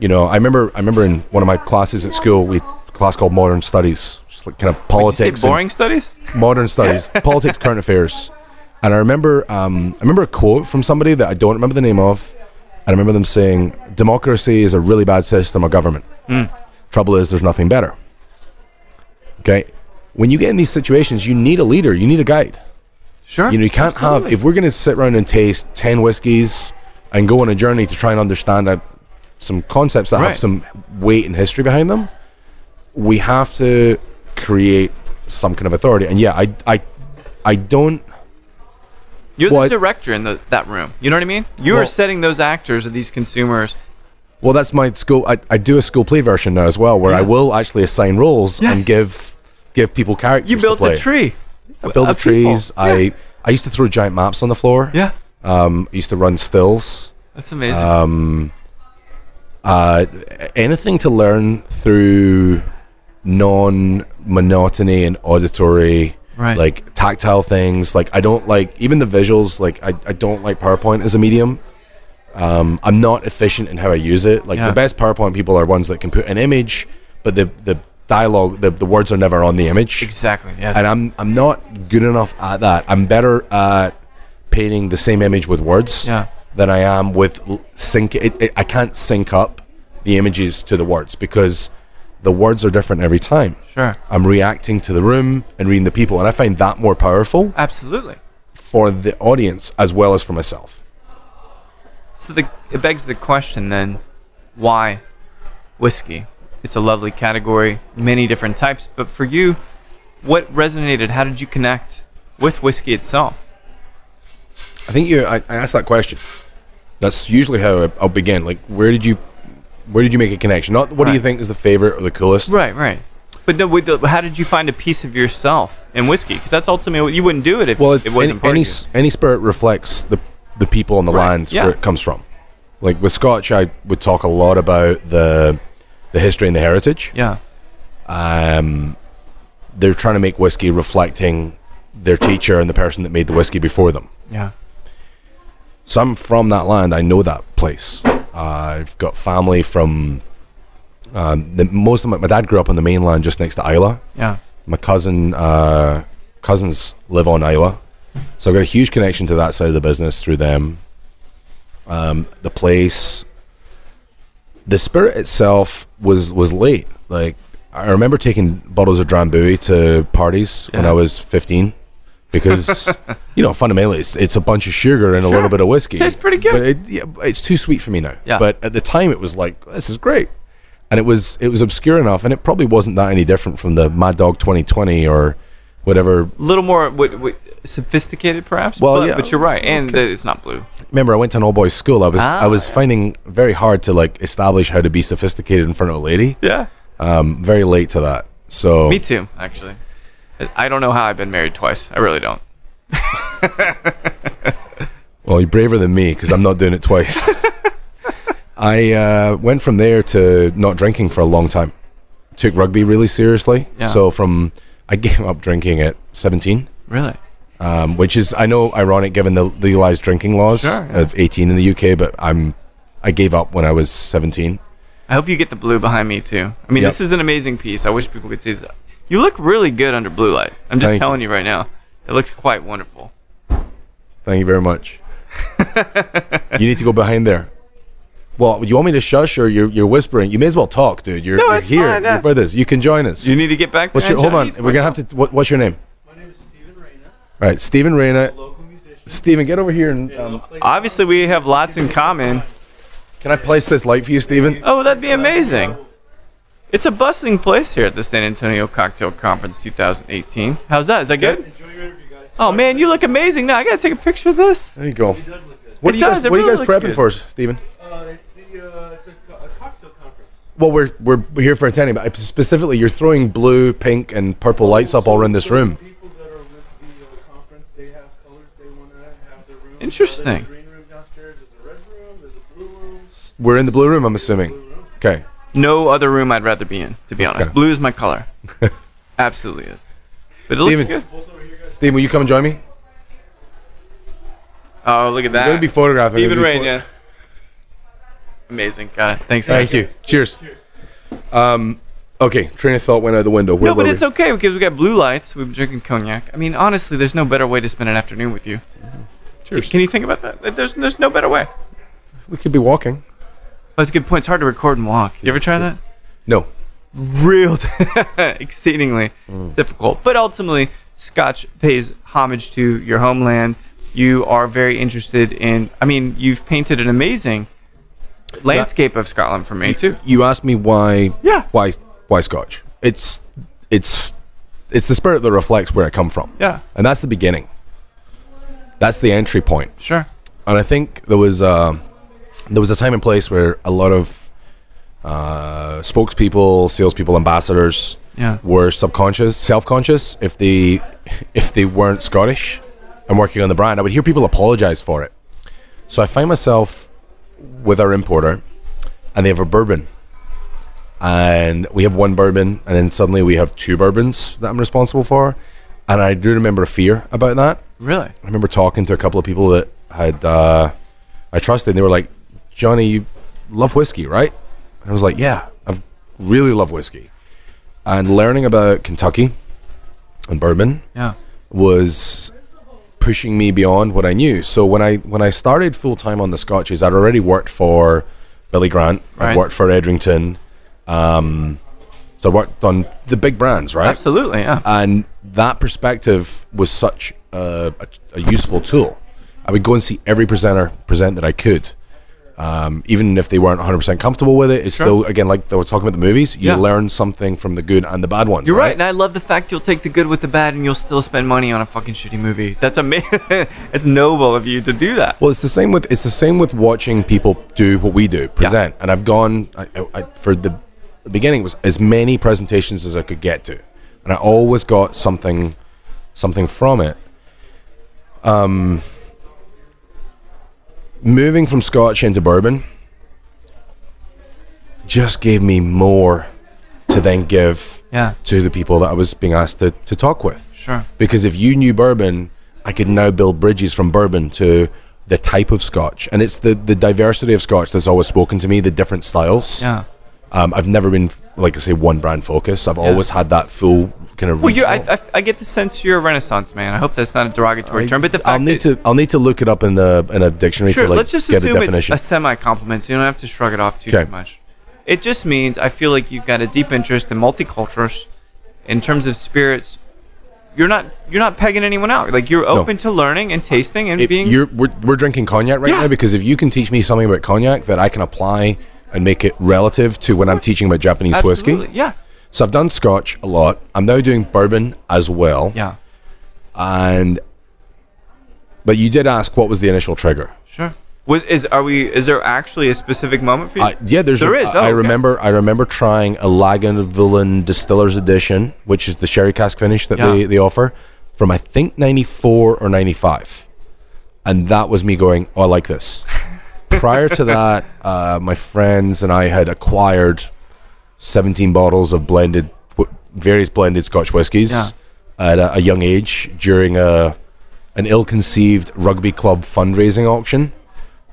you know, I remember I remember in one of my classes at school, we had a class called Modern Studies, just like kind of politics. boring studies? modern studies, politics, current affairs. And I remember, um, I remember a quote from somebody that I don't remember the name of. And I remember them saying, "Democracy is a really bad system of government. Trouble is, there's nothing better." Okay, when you get in these situations, you need a leader, you need a guide. Sure. You know, you can't have if we're going to sit around and taste ten whiskeys and go on a journey to try and understand uh, some concepts that Right. have some weight and history behind them. We have to create some kind of authority, and yeah, I, I, I don't. You're Well, the director in the, that room. You know what I mean? You are setting those actors or these consumers. Well, that's my school. I, I do a school play version now as well, where I will actually assign roles Yes. and give give people characters. You built the tree. I build the trees. I I used to throw giant maps on the floor. Yeah. Um, I used to run stills. That's amazing. Um, uh, anything to learn through non monotony and auditory, Right. like tactile things. Like I don't like even the visuals. Like I, I don't like PowerPoint as a medium. Um, I'm not efficient in how I use it. Like Yeah. the best PowerPoint people are ones that can put an image, but the the dialogue, the, the words are never on the image. Exactly. Yes. And I'm I'm not good enough at that. I'm better at painting the same image with words Yeah. than I am with sync. It, it, I can't sync up the images to the words because the words are different every time. sure. I'm reacting to the room and reading the people, and I find that more powerful Absolutely. for the audience as well as for myself. So the, it begs the question then, why whiskey? It's a lovely category, many different types, but for you, what resonated? How did you connect with whiskey itself? I think you. I, I asked that question. That's usually how I- I'll begin. Like, where did you, where did you make a connection? Not what do you think is the favorite or the coolest. Right, right. But the, the, how did you find a piece of yourself in whiskey? Because that's ultimately what you wouldn't do it if Well, it wasn't any any, any spirit reflects the the people and the Right, lands yeah. where it comes from. Like with Scotch, I would talk a lot about the the history and the heritage. Yeah, Um, they're trying to make whiskey reflecting their teacher and the person that made the whiskey before them. yeah, So I'm from that land. I know that place. Uh, I've got family from. Um, the, most of my, my dad grew up on the mainland, just next to Islay. yeah. My cousin, uh, cousins live on Islay, so I've got a huge connection to that side of the business through them. Um, the place, the spirit itself was was late. Like I remember taking bottles of Drambuie to parties when I was 15 because you know fundamentally it's, it's a bunch of sugar and a little bit of whiskey. Tastes pretty good. But it, yeah, it's too sweet for me now. Yeah. But at the time it was like this is great. And it was it was obscure enough and it probably wasn't that any different from the Mad Dog 2020 or whatever. A little more what, what, sophisticated, perhaps. Well, but, yeah. but you're right, and the, it's not blue. Remember I went to an all boys school. I was Ah, I was yeah. finding very hard to like establish how to be sophisticated in front of a lady. Yeah, Um very late to that. So me too. Actually, I- don't know how I've been married twice. I really don't. Well, you're braver than me because I'm not doing it twice. I uh, went from there to not drinking for a long time. Took rugby really seriously. Yeah. So from I gave up drinking at 17, Really? um, which is I know ironic given the legalized drinking laws Sure, yeah. of 18 in the UK, but I'm I gave up when I was 17. I hope you get the blue behind me too. I mean, Yep. this is an amazing piece. I wish people could see this. You look really good under blue light. I'm just Thank telling you right now. It looks quite wonderful. Thank you very much. you need to go behind there. Well, do you want me to shush or you're, you're whispering? You may as well talk, dude. You're, No, you're it's here. fine, yeah. You're by this. You can join us. You need to get back. What's your? behind Hold on. Chinese We're gonna have to. What, what's your name? My name is Stephen Reyna, All right, Stephen Reyna. local musician. Stephen, get over here and um, Obviously, we have lots in common. can I place this light for you, Stephen? Oh, that'd be amazing. It's a bustling place here at the San Antonio Cocktail Conference 2018. How's that? Is that good? Enjoy your interview, guys. Oh man, you look amazing. Now I gotta take a picture of this. There you go. It does look good. What It are you does, guys? it What are you guys prepping good. for, Stephen? Uh, it's the uh, it's a, co- a cocktail conference. Well, we're we're here for attending, but specifically, you're throwing blue, pink, and purple lights up all around this room. People that are with the uh, conference, they have colors they want to have their room. Interesting. There's a green room downstairs. There's a red room. There's a blue room. We're in the blue room, I'm assuming. Room. Okay. No other room I'd rather be in, to be honest. Okay. Blue is my color. Absolutely is. But it looks Steven. good. Here, guys. Stephen, will you come and join me? Oh, look at that. You're gonna be photographing. Stephen You're gonna be Rain, yeah. Amazing. It. Thanks. Thank you. Cheers. Um. Okay. Train of thought went out the window. Where No, but it's we? okay because we got blue lights. We've been drinking cognac. I mean, honestly, there's no better way to spend an afternoon with you. Cheers. Can you think about that? There's there's no better way. We could be walking. That's a good point. It's hard to record and walk. You ever try that? No. Real, exceedingly difficult. But ultimately, Scotch pays homage to your homeland. You are very interested in. I mean, you've painted an amazing landscape of Scotland for me too. You asked me why. Yeah. Why? Why Scotch? It's it's it's the spirit that reflects where I come from. Yeah. And that's the beginning. That's the entry point. Sure. And I think there was uh, there was a time and place where a lot of uh, spokespeople, salespeople, ambassadors Yeah. were subconscious, self-conscious if they if they weren't Scottish and working on the brand. I would hear people apologize for it. So I find myself with our importer, and they have a bourbon, and we have one bourbon, and then suddenly we have two bourbons that I'm responsible for, and I do remember a fear about that. Really? I remember talking to a couple of people that had uh, I trusted, and they were like, Johnny, you love whiskey, right? And I was like, yeah, I really love whiskey. And learning about Kentucky and bourbon Yeah. was pushing me beyond what I knew. So when I when I started full time on the Scotches, I'd already worked for Billy Grant. I'd worked for Edrington. Um, so I worked on the big brands, right? Absolutely. Yeah. and that perspective was such a, a, a useful tool. I would go and see every presenter present that I could, um, even if they weren't 100% comfortable with it. It's Sure. still again like they were talking about the movies. You Yeah. learn something from the good and the bad ones. You're right. and I love the fact you'll take the good with the bad, and you'll still spend money on a fucking shitty movie. That's amazing. it's noble of you to do that. Well, it's the same with it's the same with watching people do what we do, present. And I've gone I, I, I, for the, the beginning was as many presentations as I could get to, and I always got something something from it. Um, moving from Scotch into bourbon just gave me more to then give Yeah. to the people that I was being asked to, to talk with Sure. because if you knew bourbon, I could now build bridges from bourbon to the type of scotch, and it's the the diversity of scotch that's always spoken to me. The different styles. Yeah. Um, I've never been like I say one brand focus. I've always had that full kind of. Well, you're, I, I, I get the sense you're a Renaissance man. I hope that's not a derogatory I- term, but the fact I'll need to I'll need to look it up in the in a dictionary Sure, to like let's just get a assume it's definition. a semi compliment, so you don't have to shrug it off too, Okay. too much. It just means I feel like you've got a deep interest in multicultures. In terms of spirits, you're not you're not pegging anyone out. Like you're open to learning and tasting and If being. you're we're, we're drinking cognac right Yeah. now because if you can teach me something about cognac that I can apply and make it relative to when I'm teaching about Japanese absolutely, whiskey. yeah, So I've done scotch a lot. I'm now doing bourbon as well. yeah, and but you did ask what was the initial trigger sure. Was is are we? Is there actually a specific moment for you? uh, yeah there's There a, is. I Oh, okay. remember i remember trying a lagavulin distillers edition which is the sherry cask finish that Yeah. they, they offer from i think 94 or 95 and that was me going oh i like this prior to that uh, my friends and i had acquired 17 bottles of blended various blended scotch whiskies Yeah. at a, a young age during a an ill-conceived rugby club fundraising auction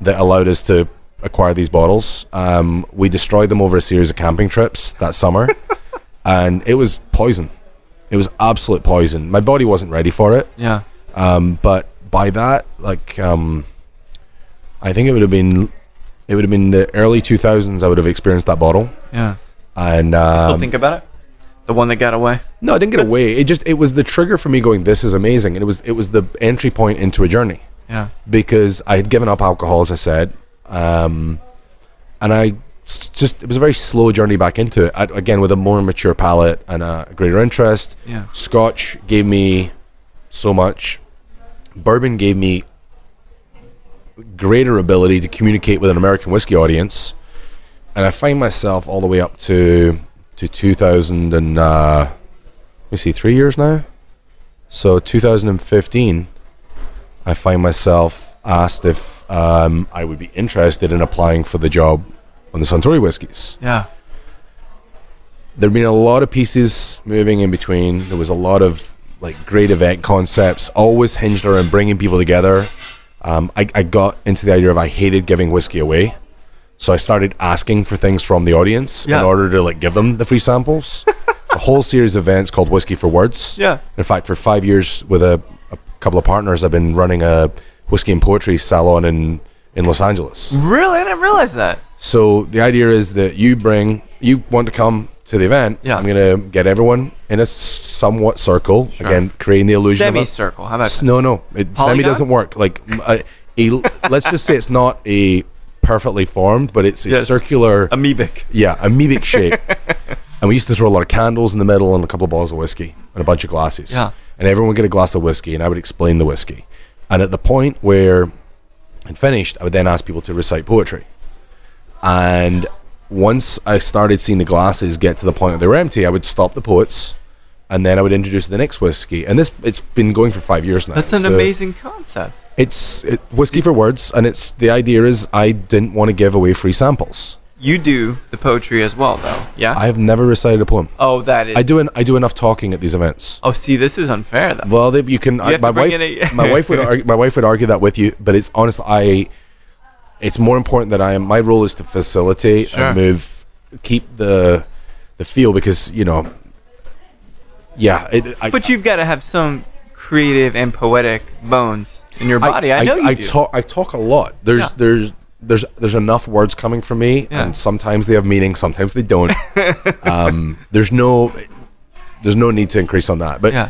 that allowed us to acquire these bottles. Um, we destroyed them over a series of camping trips that summer, and it was poison. It was absolute poison. My body wasn't ready for it, yeah, um, but by that, like, um, I think it would have been, it would have been the early two thousands. I would have experienced that bottle, yeah. and um, Still think about it. The one that got away. no, I didn't get away. It just it was the trigger for me going. This is amazing, and it was it was the entry point into a journey Yeah, because I had given up alcohol, as I said, um, and I just it was a very slow journey back into it. I, again, with a more mature palate and a greater interest. yeah, Scotch gave me so much. Bourbon gave me greater ability to communicate with an American whiskey audience, and I find myself all the way up to to 2000 and uh, let me see, three years now. So 2015, I find myself asked if um, I would be interested in applying for the job on the Suntory whiskies yeah. there'd been a lot of pieces moving in between. There was a lot of like great event concepts, always hinged around bringing people together. Um, I, I got into the idea of I hated giving whiskey away, so I started asking for things from the audience Yeah. in order to like give them the free samples. a whole series of events called Whiskey for Words. Yeah. In fact, for five years with a, a couple of partners, I've been running a whiskey and poetry salon in in Los Angeles. Really, I didn't realize that. So the idea is that you bring, you want to come to the event. Yeah. I'm going to get everyone in a somewhat circle. Again, creating the illusion of a- Semicircle. How about that? No, no. It, semi doesn't work. Like, a, a, let's just say it's not a perfectly formed, but it's a Yes. circular, amoebic? yeah, amoebic shape. and we used to throw a lot of candles in the middle and a couple of bottles of whiskey and a bunch of glasses. Yeah. And everyone would get a glass of whiskey, and I would explain the whiskey. And at the point where I'd finished, I would then ask people to recite poetry. And once I started seeing the glasses get to the point that they were empty, I would stop the poets, and then I would introduce the next whiskey. And this it's been going for five years now. That's an so amazing concept. It's it, whiskey for words, and it's the idea is I didn't want to give away free samples. You do the poetry as well, though. Yeah. I have never recited a poem. oh, that is. I do. An, I do enough talking at these events. Oh, see, this is unfair, though. Well, they, you can. I, my wife, a- my wife would, argue, my wife would argue that with you, but it's honest. I, it's more important that I am. My role is to facilitate Sure. and move, keep the the feel because you know, yeah. It, I, But you've got to have some creative and poetic bones in your body. I, know you I do. talk. I talk a lot. There's Yeah. there's there's there's enough words coming from me, Yeah. and sometimes they have meaning, sometimes they don't. um, there's no there's no need to increase on that. But yeah.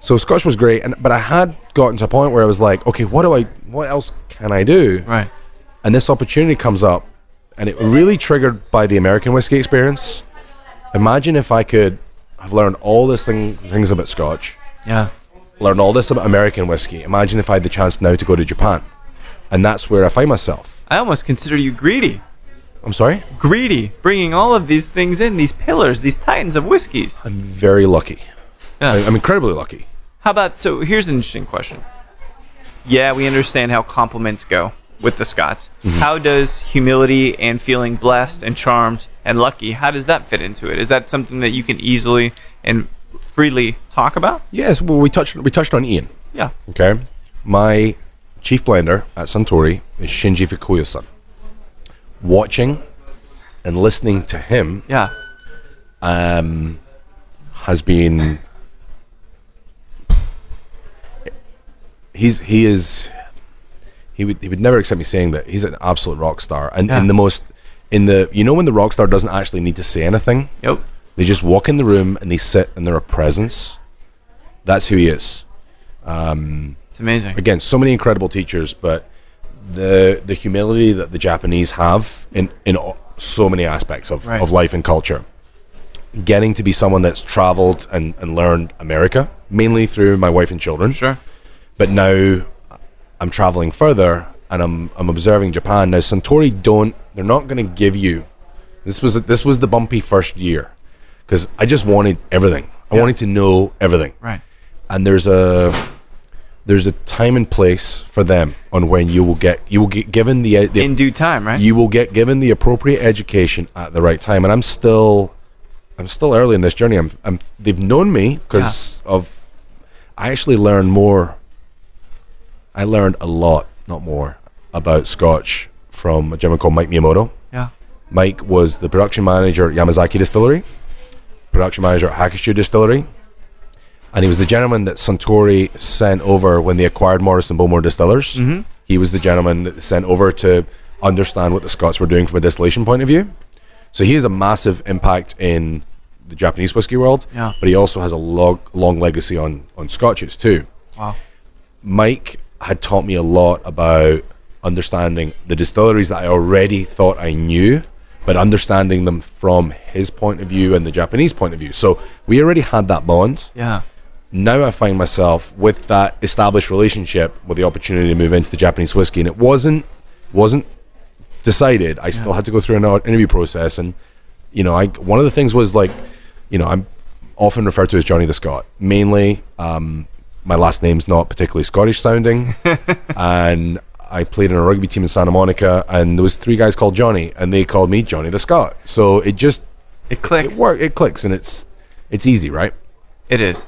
so Scotch was great, and but I had gotten to a point where I was like, okay, what do I? What else can I do? Right. and this opportunity comes up and it really triggered by the american whiskey experience imagine if i could have learned all this thing, things about scotch Yeah. learned all this about american whiskey imagine if i had the chance now to go to japan and that's where i find myself I almost consider you greedy. i'm sorry Greedy, bringing all of these things in, these pillars, these titans of whiskeys. i'm very lucky Yeah. I, i'm incredibly lucky How about so? Here's an interesting question. Yeah, we understand how compliments go with the Scots. Mm-hmm. How does humility and feeling blessed and charmed and lucky? How does that fit into it? Is that something that you can easily and freely talk about? yes well we touched we touched on ian Yeah. okay my chief blender at suntory is shinji Fukuyo-san watching and listening to him Yeah. um, has been he's he is he would he would never accept me saying that he's an absolute rock star and Yeah. in the most in the you know when the rock star doesn't actually need to say anything Yep. they just walk in the room and they sit and they're a presence that's who he is um, It's amazing. again so many incredible teachers but the the humility that the japanese have in in so many aspects of, Right. of life and culture getting to be someone that's traveled and, and learned america mainly through my wife and children Sure. but now i'm traveling further and i'm i'm observing japan now suntory don't they're not going to give you this was this was the bumpy first year because i just wanted everything i Yeah. wanted to know everything Right. and there's a there's a time and place for them on when you will get you will get given the, the In due time, right? you will get given the appropriate education at the right time and i'm still i'm still early in this journey i'm, I'm they've known me because of i actually learned more i learned a lot not more about scotch from a gentleman called mike miyamoto yeah. Mike was the production manager at Yamazaki Distillery, production manager at Hakushu Distillery, and he was the gentleman that Suntory sent over when they acquired Morrison Bowmore Distillers. Mm-hmm. He was the gentleman that they sent over to understand what the Scots were doing from a distillation point of view. So he has a massive impact in the Japanese whiskey world, Yeah. but he also has a long, long legacy on, on Scotches too. Wow. Mike had taught me a lot about understanding the distilleries that I already thought I knew, but understanding them from his point of view and the Japanese point of view. So we already had that bond. Yeah. Now I find myself with that established relationship with the opportunity to move into the Japanese whiskey, and it wasn't wasn't decided. I still had to go through an interview process, and you know, I one of the things was like, you know, I'm often referred to as Johnny the Scot. Mainly, um, my last name's not particularly Scottish sounding, and I played in a rugby team in Santa Monica, and there was three guys called Johnny, and they called me Johnny the Scot. So it just It clicks. it work it clicks, and it's it's easy, right? It is.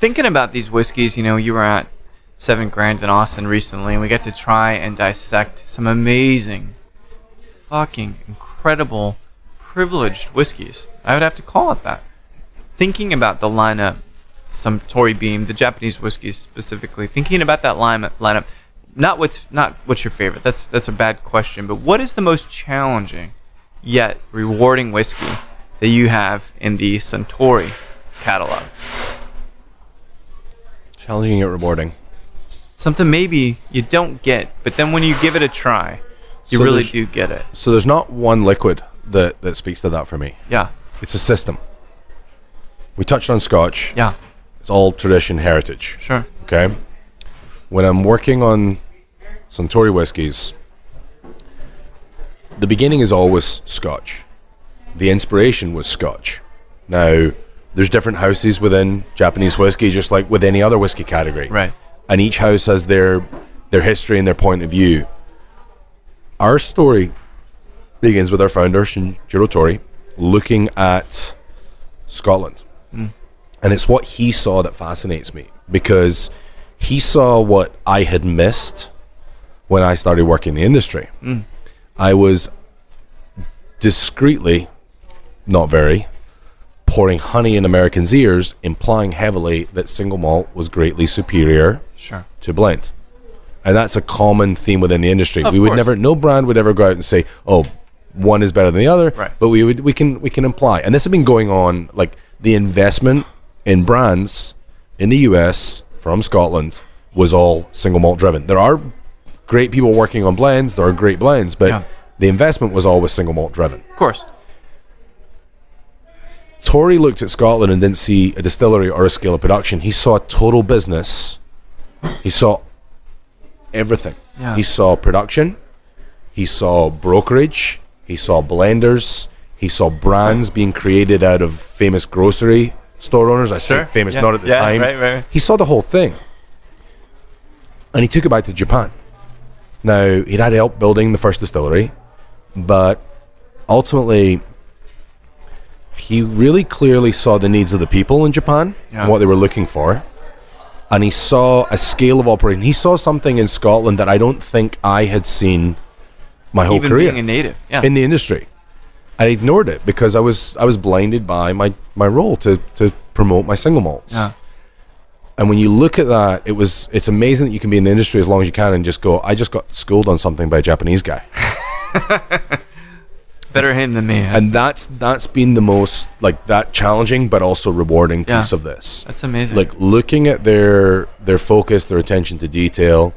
Thinking about these whiskeys, you know, you were at Seven Grand in Austin recently, and we get to try and dissect some amazing, fucking incredible, privileged whiskeys. I would have to call it that. Thinking about the lineup, Suntory Beam, the Japanese whiskeys specifically. Thinking about that lineup, lineup, not what's not what's your favorite. That's that's a bad question. But what is the most challenging, yet rewarding whiskey that you have in the Suntory catalog? Challenging yet rewarding. something maybe you don't get, but then when you give it a try, you So really do get it. So there's not one liquid that that speaks to that for me. Yeah, It's a system. We touched on Scotch. yeah, It's all tradition, heritage. sure. Okay. When I'm working on Suntory whiskies, the beginning is always Scotch. The inspiration was Scotch. Now, there's different houses within Japanese whiskey, just like with any other whiskey category. Right. And each house has their their history and their point of view. Our story begins with our founder, Shinjiro Torii, looking at Scotland. Mm. And it's what he saw that fascinates me because he saw what I had missed when I started working in the industry. Mm. I was discreetly, not very, pouring honey in Americans' ears, implying heavily that single malt was greatly superior Sure. to blend. And that's a common theme within the industry. Of we would course. never no brand would ever go out and say, "Oh, one is better than the other." Right. But we would we can we can imply. And this has been going on like the investment in brands in the US from Scotland was all single malt driven. There are great people working on blends, there are great blends, but Yeah. the investment was always single malt driven. Of course. Torii looked at Scotland and didn't see a distillery or a scale of production. He saw total business. He saw everything. Yeah. He saw production. He saw brokerage. He saw blenders. He saw brands being created out of famous grocery store owners. I Sure. say famous Yeah. not at the Yeah, time. right, right. He saw the whole thing. And he took it back to Japan. Now, he'd had help building the first distillery, but ultimately, he really clearly saw the needs of the people in Japan Yeah. and what they were looking for. And he saw a scale of operation. He saw something in Scotland that I don't think I had seen my whole Even career being a native. Yeah. in the industry. I ignored it because I was I was blinded by my, my role to, to promote my single malts. yeah. And when you look at that, it was it's amazing that you can be in the industry as long as you can and just go, I just got schooled on something by a Japanese guy. Better him than me. And that's that's been the most like that challenging but also rewarding Yeah. piece of this. That's amazing. Like looking at their their focus, their attention to detail,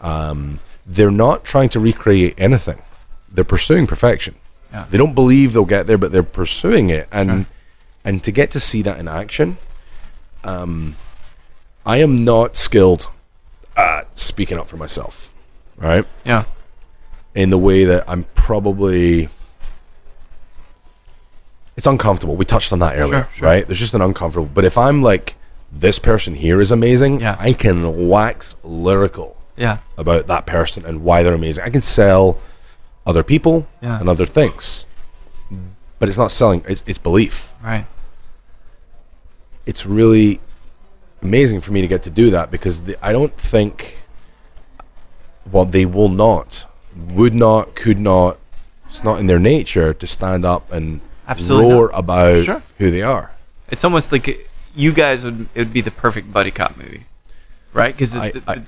um, they're not trying to recreate anything. They're pursuing perfection. Yeah. They don't believe they'll get there, but they're pursuing it. And and to get to see that in action, um, I am not skilled at speaking up for myself, right? yeah. in the way that I'm probably. It's uncomfortable. We touched on that earlier, Sure, sure. right? There's just an uncomfortable. But if I'm like, this person here is amazing, Yeah. I can wax lyrical Yeah. about that person and why they're amazing. I can sell other people Yeah. and other things, but it's not selling. It's it's belief. Right. It's really amazing for me to get to do that because the, I don't think. Well, they will not, would not, could not. It's not in their nature to stand up and Absolutely roar not. about Sure. who they are. It's almost like you guys would. It would be the perfect buddy cop movie, right? Because I- I-.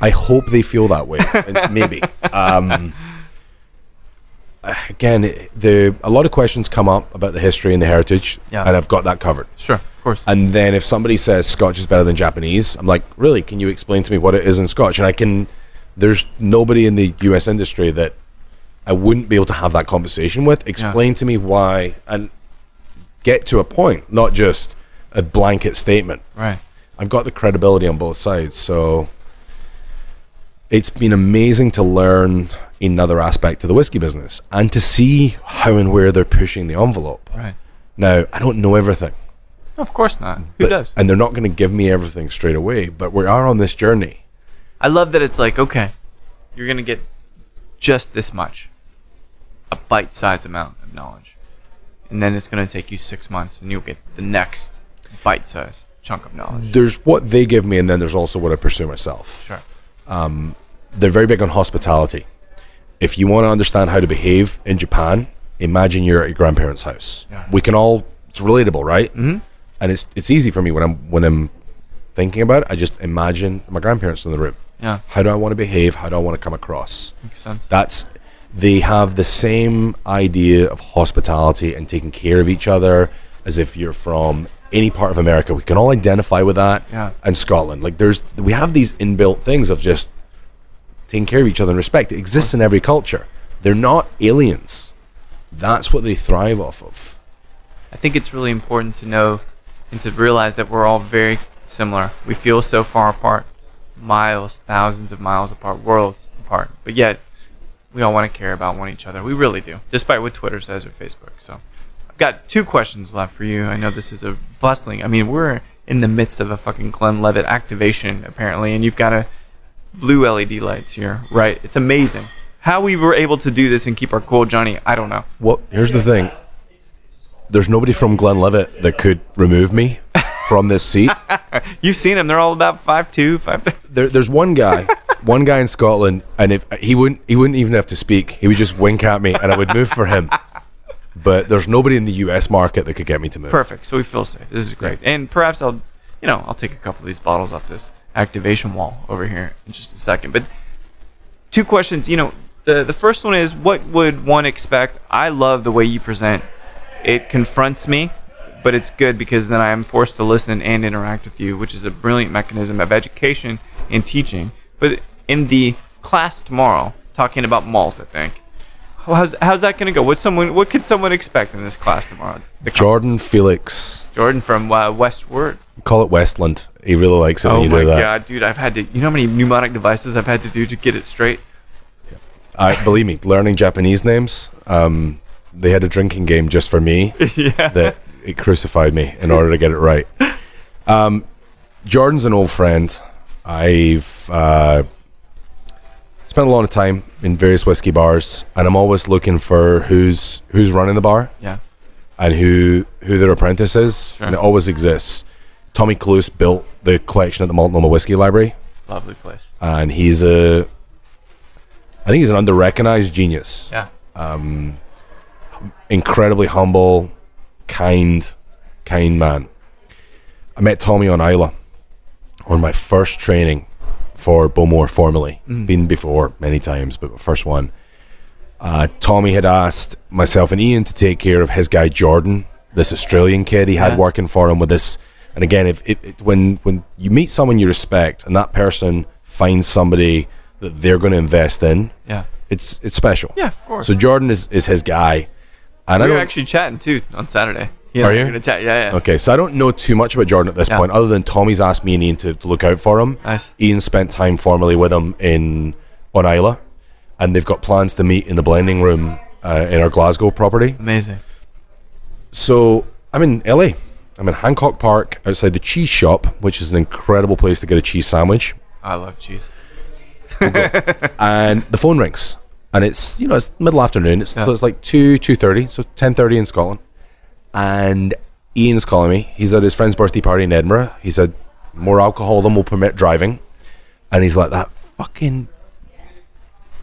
I hope they feel that way. maybe. Um, Uh, again, the a lot of questions come up about the history and the heritage, Yeah. and I've got that covered. sure. Of course. And then if somebody says Scotch is better than Japanese, I'm like, really? Can you explain to me what it is in Scotch? And I can. There's nobody in the U.S. industry that I wouldn't be able to have that conversation with. Explain to me why, and get to a point, not just a blanket statement. right. I've got the credibility on both sides, so it's been amazing to learn another aspect to the whiskey business and to see how and where they're pushing the envelope. Right. Now, I don't know everything. Of course not. Who but- does? And they're not going to give me everything straight away, but we are on this journey. I love that it's like, okay, you're gonna get just this much, a bite-sized amount of knowledge, and then it's gonna take you six months, and you'll get the next bite-sized chunk of knowledge. There's what they give me, and then there's also what I pursue myself. Sure. Um, They're very big on hospitality. If you want to understand how to behave in Japan, imagine you're at your grandparents' house. Yeah. We can all. It's relatable, right? Mm-hmm. And it's it's easy for me when I'm when I'm thinking about it. I just imagine my grandparents in the room. Yeah. How do I want to behave? How do I want to come across? Makes sense. That's they have the same idea of hospitality and taking care of each other as if you're from any part of America. We can all identify with that. Yeah. And Scotland. Like there's we have these inbuilt things of just taking care of each other and respect. It exists in every culture. They're not aliens. That's what they thrive off of. I think it's really important to know and to realize that we're all very similar. We feel so far apart, miles, thousands of miles apart, worlds apart, but yet we all want to care about one each other. We really do, despite what Twitter says or Facebook. So I've got two questions left for you. I know this is a bustling. I mean, we're in the midst of a fucking Glenlivet activation apparently, and you've got a blue LED lights here, right? It's amazing. How we were able to do this and keep our cool, Johnny, I don't know. Well, here's the thing. There's nobody from Glenlivet that could remove me from this seat. You've seen them; they're all about five two, five three. There, there's one guy, one guy in Scotland, and if he wouldn't, he wouldn't even have to speak. He would just wink at me, and I would move for him. But there's nobody in the U.S. market that could get me to move. Perfect. So we feel safe. This is great. And perhaps I'll, you know, I'll take a couple of these bottles off this activation wall over here in just a second. But two questions. You know, the the first one is, what would one expect? I love the way you present. It confronts me, but it's good because then I am forced to listen and interact with you, which is a brilliant mechanism of education and teaching. But in the class tomorrow, talking about malt, I think. How's, how's that going to go? What someone what could someone expect in this class tomorrow? Jordan Felix, Jordan from uh, Westward. call it Westland. He really likes it when Oh you my do that. god, dude! I've had to. You know how many mnemonic devices I've had to do to get it straight? I believe me, learning Japanese names. Um, they had a drinking game just for me yeah. that it crucified me in order to get it right. Um, Jordan's an old friend. I've uh, spent a lot of time in various whiskey bars, and I'm always looking for who's who's running the bar Yeah. and who who their apprentice is, Sure. and it always exists. Tommy Klus built the collection at the Multnomah Whiskey Library, Lovely place. and he's a I think he's an under-recognized genius Yeah. Um, incredibly humble, kind, kind man. I met Tommy on Islay on my first training for Bowmore formally. Been before many times, but the first one. Uh, Tommy had asked myself and Iain to take care of his guy Jordan, this Australian kid he had Yeah. working for him with this. And again, if it, it, when when you meet someone you respect and that person finds somebody that they're going to invest in, Yeah. it's it's special. Yeah, of course. So Jordan is, is his guy, and I we were actually chatting too on Saturday. He and Are you? Chat. Yeah, yeah. Okay, so I don't know too much about Jordan at this Yeah. point, other than Tommy's asked me and Iain to, to look out for him. Nice. Iain spent time formally with him in on Islay, and they've got plans to meet in the blending room uh, in our Glasgow property. Amazing. So I'm in LA. I'm in Hancock Park outside the cheese shop, which is an incredible place to get a cheese sandwich. I love cheese. and the phone rings, and it's you know it's middle afternoon. It's Yeah. so it's like two two thirty, so ten thirty in Scotland. And Iain's calling me. He's at his friend's birthday party in Edinburgh. He said more alcohol than will permit driving, and he's like that fucking.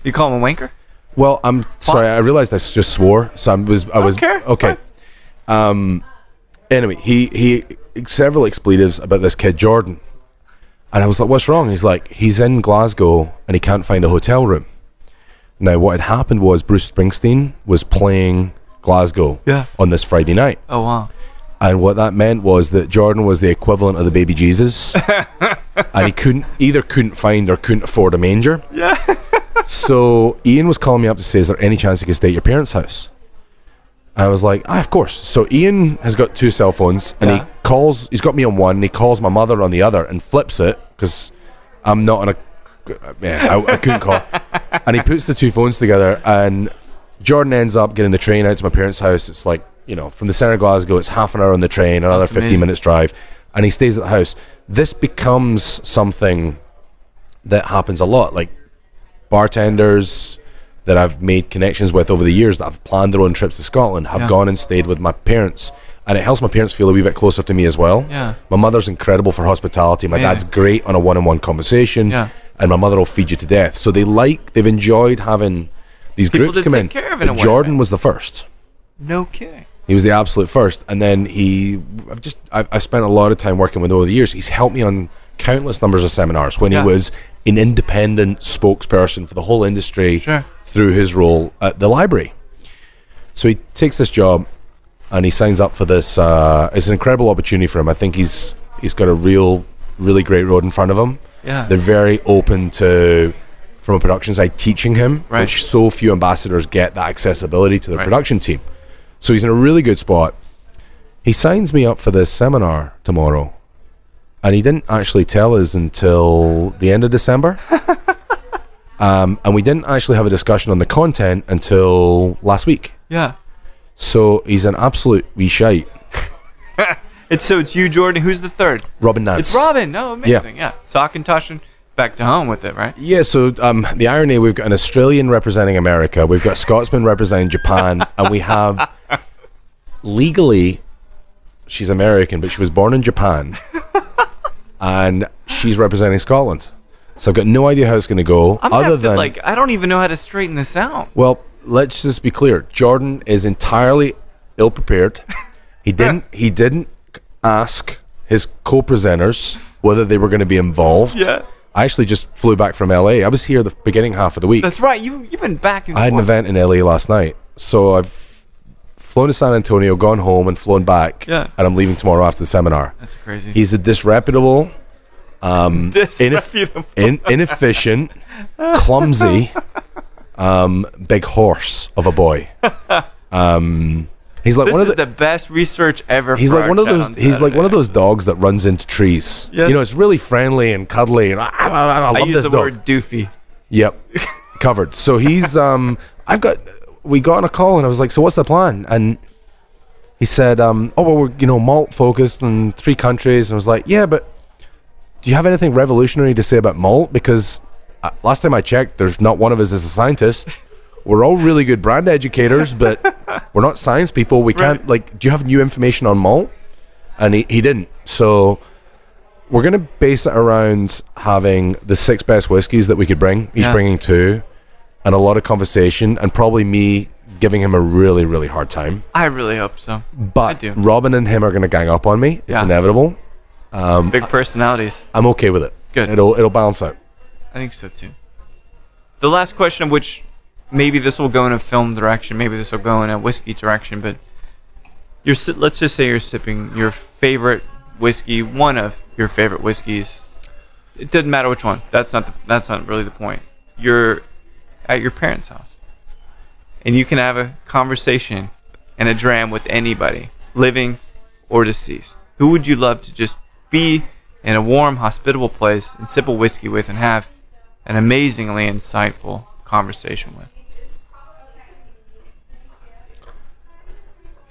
You call him a wanker? Well, I'm sorry. I realized I just swore, so I was I was care. Okay. Um. Anyway, he he several expletives about this kid Jordan, and I was like, "What's wrong?" He's like, "He's in Glasgow and he can't find a hotel room." Now, what had happened was Bruce Springsteen was playing Glasgow Yeah. on this Friday night, Oh wow. and what that meant was that Jordan was the equivalent of the baby Jesus, and he couldn't either couldn't find or couldn't afford a manger. Yeah. So Iain was calling me up to say, "Is there any chance he could stay at your parents' house?" I was like, "Ah, of course." So Iain has got two cell phones, and Yeah. he calls. He's got me on one, and he calls my mother on the other, and flips it because I'm not on a. Yeah, I, I couldn't call. and he puts the two phones together, and Jordan ends up getting the train out to my parents' house. It's like you know, from the center of Glasgow, it's half an hour on the train, another 15 amazing. minutes drive, and he stays at the house. This becomes something that happens a lot. Like bartenders that I've made connections with over the years that have planned their own trips to Scotland have Yeah. gone and stayed with my parents. And it helps my parents feel a wee bit closer to me as well. Yeah. My mother's incredible for hospitality. My Amazing. dad's great on a one on one conversation. Yeah. And my mother will feed you to death. So they like, they've enjoyed having these People groups come in. in But a way, Jordan was the first. No kidding. He was the absolute first, and then he. I've just I've, I've spent a lot of time working with him over the years. He's helped me on countless numbers of seminars when Yeah. he was an independent spokesperson for the whole industry Sure. through his role at the library. So he takes this job, and he signs up for this. Uh, it's an incredible opportunity for him. I think he's he's got a real, really great road in front of him. Yeah. They're very open to, from a production side, teaching him, Right. which so few ambassadors get that accessibility to the Right. production team. So he's in a really good spot. He signs me up for this seminar tomorrow, and he didn't actually tell us until the end of December. um, and we didn't actually have a discussion on the content until last week. Yeah. So he's an absolute wee shite. It's so it's you, Jordan. Who's the third? Robin Nance. It's Robin. No, amazing. Yeah. So Akintoshin back to home with it, right? Yeah, so um, the irony we've got an Australian representing America, we've got Scotsman representing Japan, and we have legally she's American, but she was born in Japan, and she's representing Scotland. So I've got no idea how it's going to go. I'm other to, than like, I don't even know how to straighten this out. well, let's just be clear. Jordan is entirely ill prepared. He didn't. he didn't ask his co-presenters whether they were going to be involved. Yeah. I actually just flew back from LA. I was here the beginning half of the week. That's right. You you've been back I had an event in LA last night, so I've flown to San Antonio, gone home, and flown back. Yeah. And I'm leaving tomorrow after the seminar. That's crazy. He's a disreputable, ineff- Disreputable. in- inefficient, clumsy, um, big horse of a boy. Um, he's like this one of is the. the best research ever. He's for like one of those. He's like one of those dogs that runs into trees. Yes. You know, it's really friendly and cuddly, and I, I, I I love use this the dog. word doofy. Yep, covered. So he's um, I've got. We got on a call and I was like, "So what's the plan?" And he said, um, "Oh well, we're you know malt focused in three countries." And I was like, "Yeah, but do you have anything revolutionary to say about malt? Because uh, last time I checked, there's not one of us as a scientist. We're all really good brand educators, but we're not science people. We can't like. Do you have new information on malt?" And he, he didn't. So we're going to base it around having the six best whiskies that we could bring. He's Yeah. bringing two, and a lot of conversation, and probably me giving him a really, really hard time. I really hope so. But do. Robin and him are going to gang up on me. It's Yeah. inevitable. Um, Big personalities. I'm okay with it. Good. It'll it'll balance out. I think so too. The last question, of which maybe this will go in a film direction, maybe this will go in a whiskey direction, but you're let's just say you're sipping your favorite whiskey, one of your favorite whiskeys. It doesn't matter which one. That's not the, that's not really the point. You're at your parents' house, and you can have a conversation and a dram with anybody, living or deceased. Who would you love to just be in a warm, hospitable place and sip a whiskey with and have an amazingly insightful conversation with?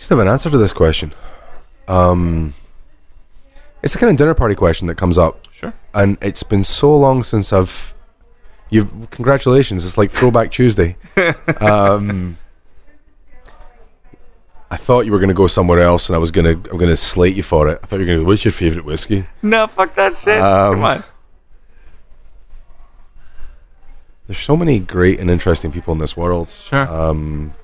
Still have an answer to this question. Um, it's a kind of dinner party question that comes up, Sure. and it's been so long since I've. You've congratulations! It's like Throwback Tuesday. um, I thought you were going to go somewhere else, and I was going to I'm going to slate you for it. I thought you were going to. What's your favorite whiskey? No, fuck that shit. Um, Come on. There's so many great and interesting people in this world. Sure. Um,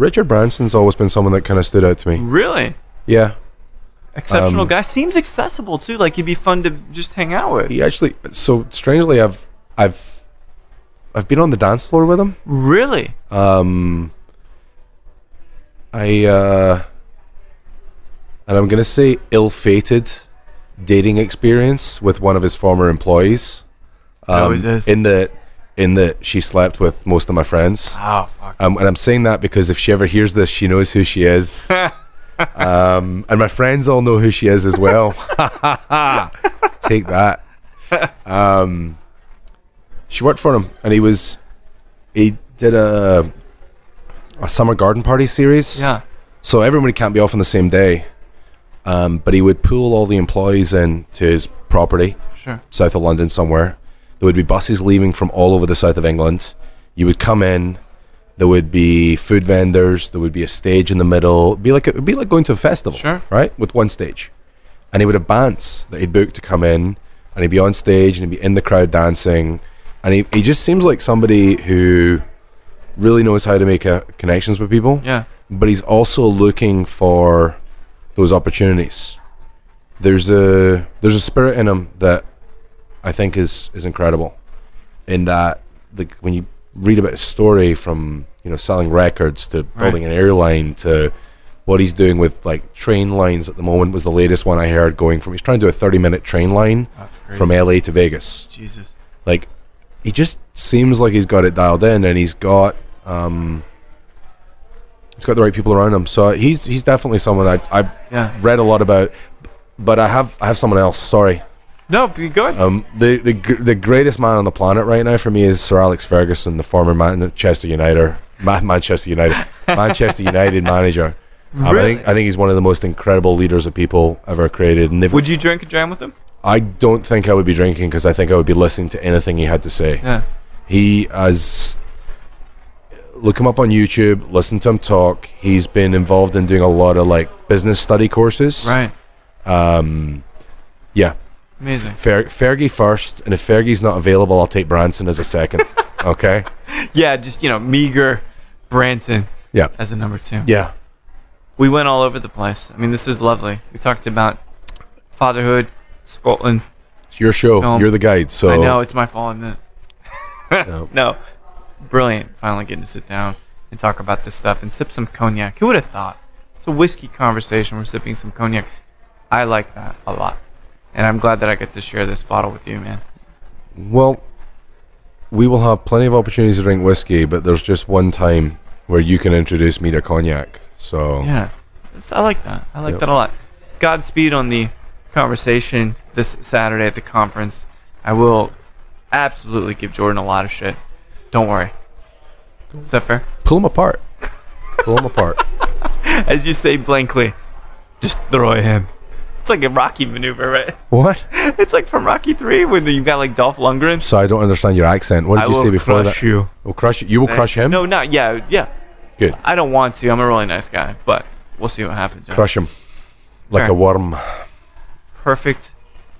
Richard Branson's always been someone that kind of stood out to me. really? Yeah, Exceptional um, guy. Seems accessible too. Like he'd be fun to just hang out with. he actually. So strangely, I've I've I've been on the dance floor with him. Really? Um, I uh, and I'm gonna say ill-fated dating experience with one of his former employees. Um, always is. In the in that she slept with most of my friends. Oh fuck. Um, and I'm saying that because if she ever hears this, she knows who she is. um, and my friends all know who she is as well. Take that. Um, she worked for him, and he was he did a a summer garden party series. yeah. So everybody can't be off on the same day. Um, but he would pull all the employees in to his property Sure. south of London somewhere. There would be buses leaving from all over the south of England. You would come in. There would be food vendors. There would be a stage in the middle. It'd be like it'd be like going to a festival, Sure. right? With one stage, and he would have bands that he'd booked to come in, and he'd be on stage and he'd be in the crowd dancing, and he he just seems like somebody who really knows how to make uh connections with people Yeah. but he's also looking for those opportunities. There's a there's a spirit in him that I think is is incredible. In that, the, when you read about his story from you know selling records to building an airline to what he's doing with like train lines at the moment was the latest one I heard going from he's trying to do a 30 minute train line from LA to Vegas Jesus. like he just seems like he's got it dialed in and he's got um he's got the right people around him so he's he's definitely someone I I Yeah. read a lot about but I have I have someone else sorry No, be good. um the the the greatest man on the planet right now for me is Sir Alex Ferguson the former Manchester United Manchester United Manchester United manager Um, I Really? think I think he's one of the most incredible leaders of people ever created and Would you drink a jam with him? I don't think I would be drinking because I think I would be listening to anything he had to say Yeah. he has look him up on YouTube. Listen to him talk. He's been involved in doing a lot of like business study courses. Right. Um, yeah, Amazing. Fer- Fergie first, and if Fergie's not available, I'll take Branson as a second. okay. Yeah, just, you know, meager Branson Yeah. as a number two. Yeah. We went all over the place. I mean, this is lovely. We talked about fatherhood, Scotland. It's your show. Film. You're the guide. So I know it's my fault, isn't it? No. no, brilliant. Finally getting to sit down and talk about this stuff and sip some cognac. Who would have thought? It's a whiskey conversation. We're sipping some cognac. I like that a lot, and I'm glad that I get to share this bottle with you, man. Well, we will have plenty of opportunities to drink whiskey, but there's just one time where you can introduce me to cognac. So Yeah, It's- I like that. I like Yep. that a lot. Godspeed on the conversation this Saturday at the conference. I will absolutely give Jordan a lot of shit. Don't worry. Is that fair? pull them apart. pull them apart. As you say blankly, just destroy him. It's like a Rocky maneuver, right? What? It's like from Rocky Three when you've got like Dolph Lundgren. So I don't understand your accent. What did I you will say before crush that? you. We'll crush you. You will crush him. No, not yeah, yeah. Good. I don't want to. I'm a really nice guy, but we'll see what happens. Crush him like Sure. a worm. Perfect,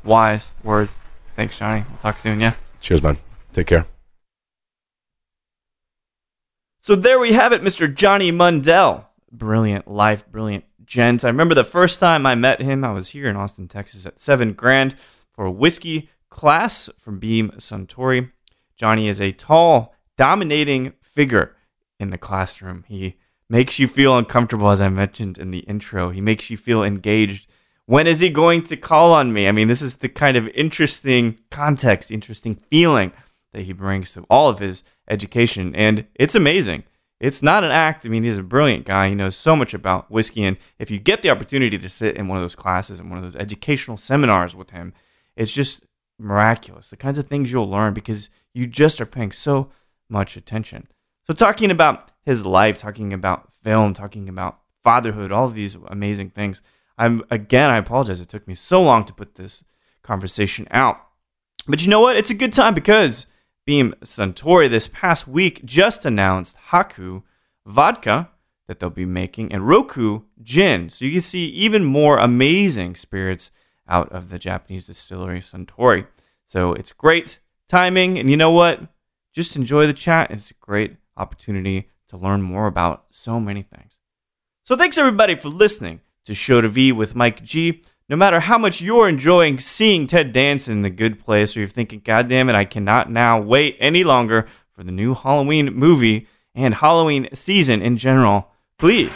wise words. Thanks, Johnny. We'll talk soon. Yeah. Cheers, man. Take care. So there we have it, Mr. Johnny Mundell. Brilliant life, brilliant gent. I remember the first time I met him, I was here in Austin, Texas at Seven Grand for a whiskey class from Beam Suntory. Johnny is a tall, dominating figure in the classroom. He makes you feel uncomfortable, as I mentioned in the intro. He makes you feel engaged. When is he going to call on me? I mean, this is the kind of interesting context, interesting feeling that he brings to all of his education. And it's amazing. It's not an act. I mean, he's a brilliant guy. He knows so much about whiskey. And if you get the opportunity to sit in one of those classes and one of those educational seminars with him, it's just miraculous. The kinds of things you'll learn because you just are paying so much attention. So, talking about his life, talking about film, talking about fatherhood, all of these amazing things. I'm again, I apologize. It took me so long to put this conversation out. But you know what? It's a good time because Beam Suntory this past week just announced Haku vodka that they'll be making and Roku gin. So you can see even more amazing spirits out of the Japanese distillery Suntory. So it's great timing. And you know what? Just enjoy the chat. It's a great opportunity to learn more about so many things. So thanks everybody for listening to Show to V with Mike G. No matter how much you're enjoying seeing Ted Danson in the good place, or you're thinking, God damn it, I cannot now wait any longer for the new Halloween movie and Halloween season in general, please.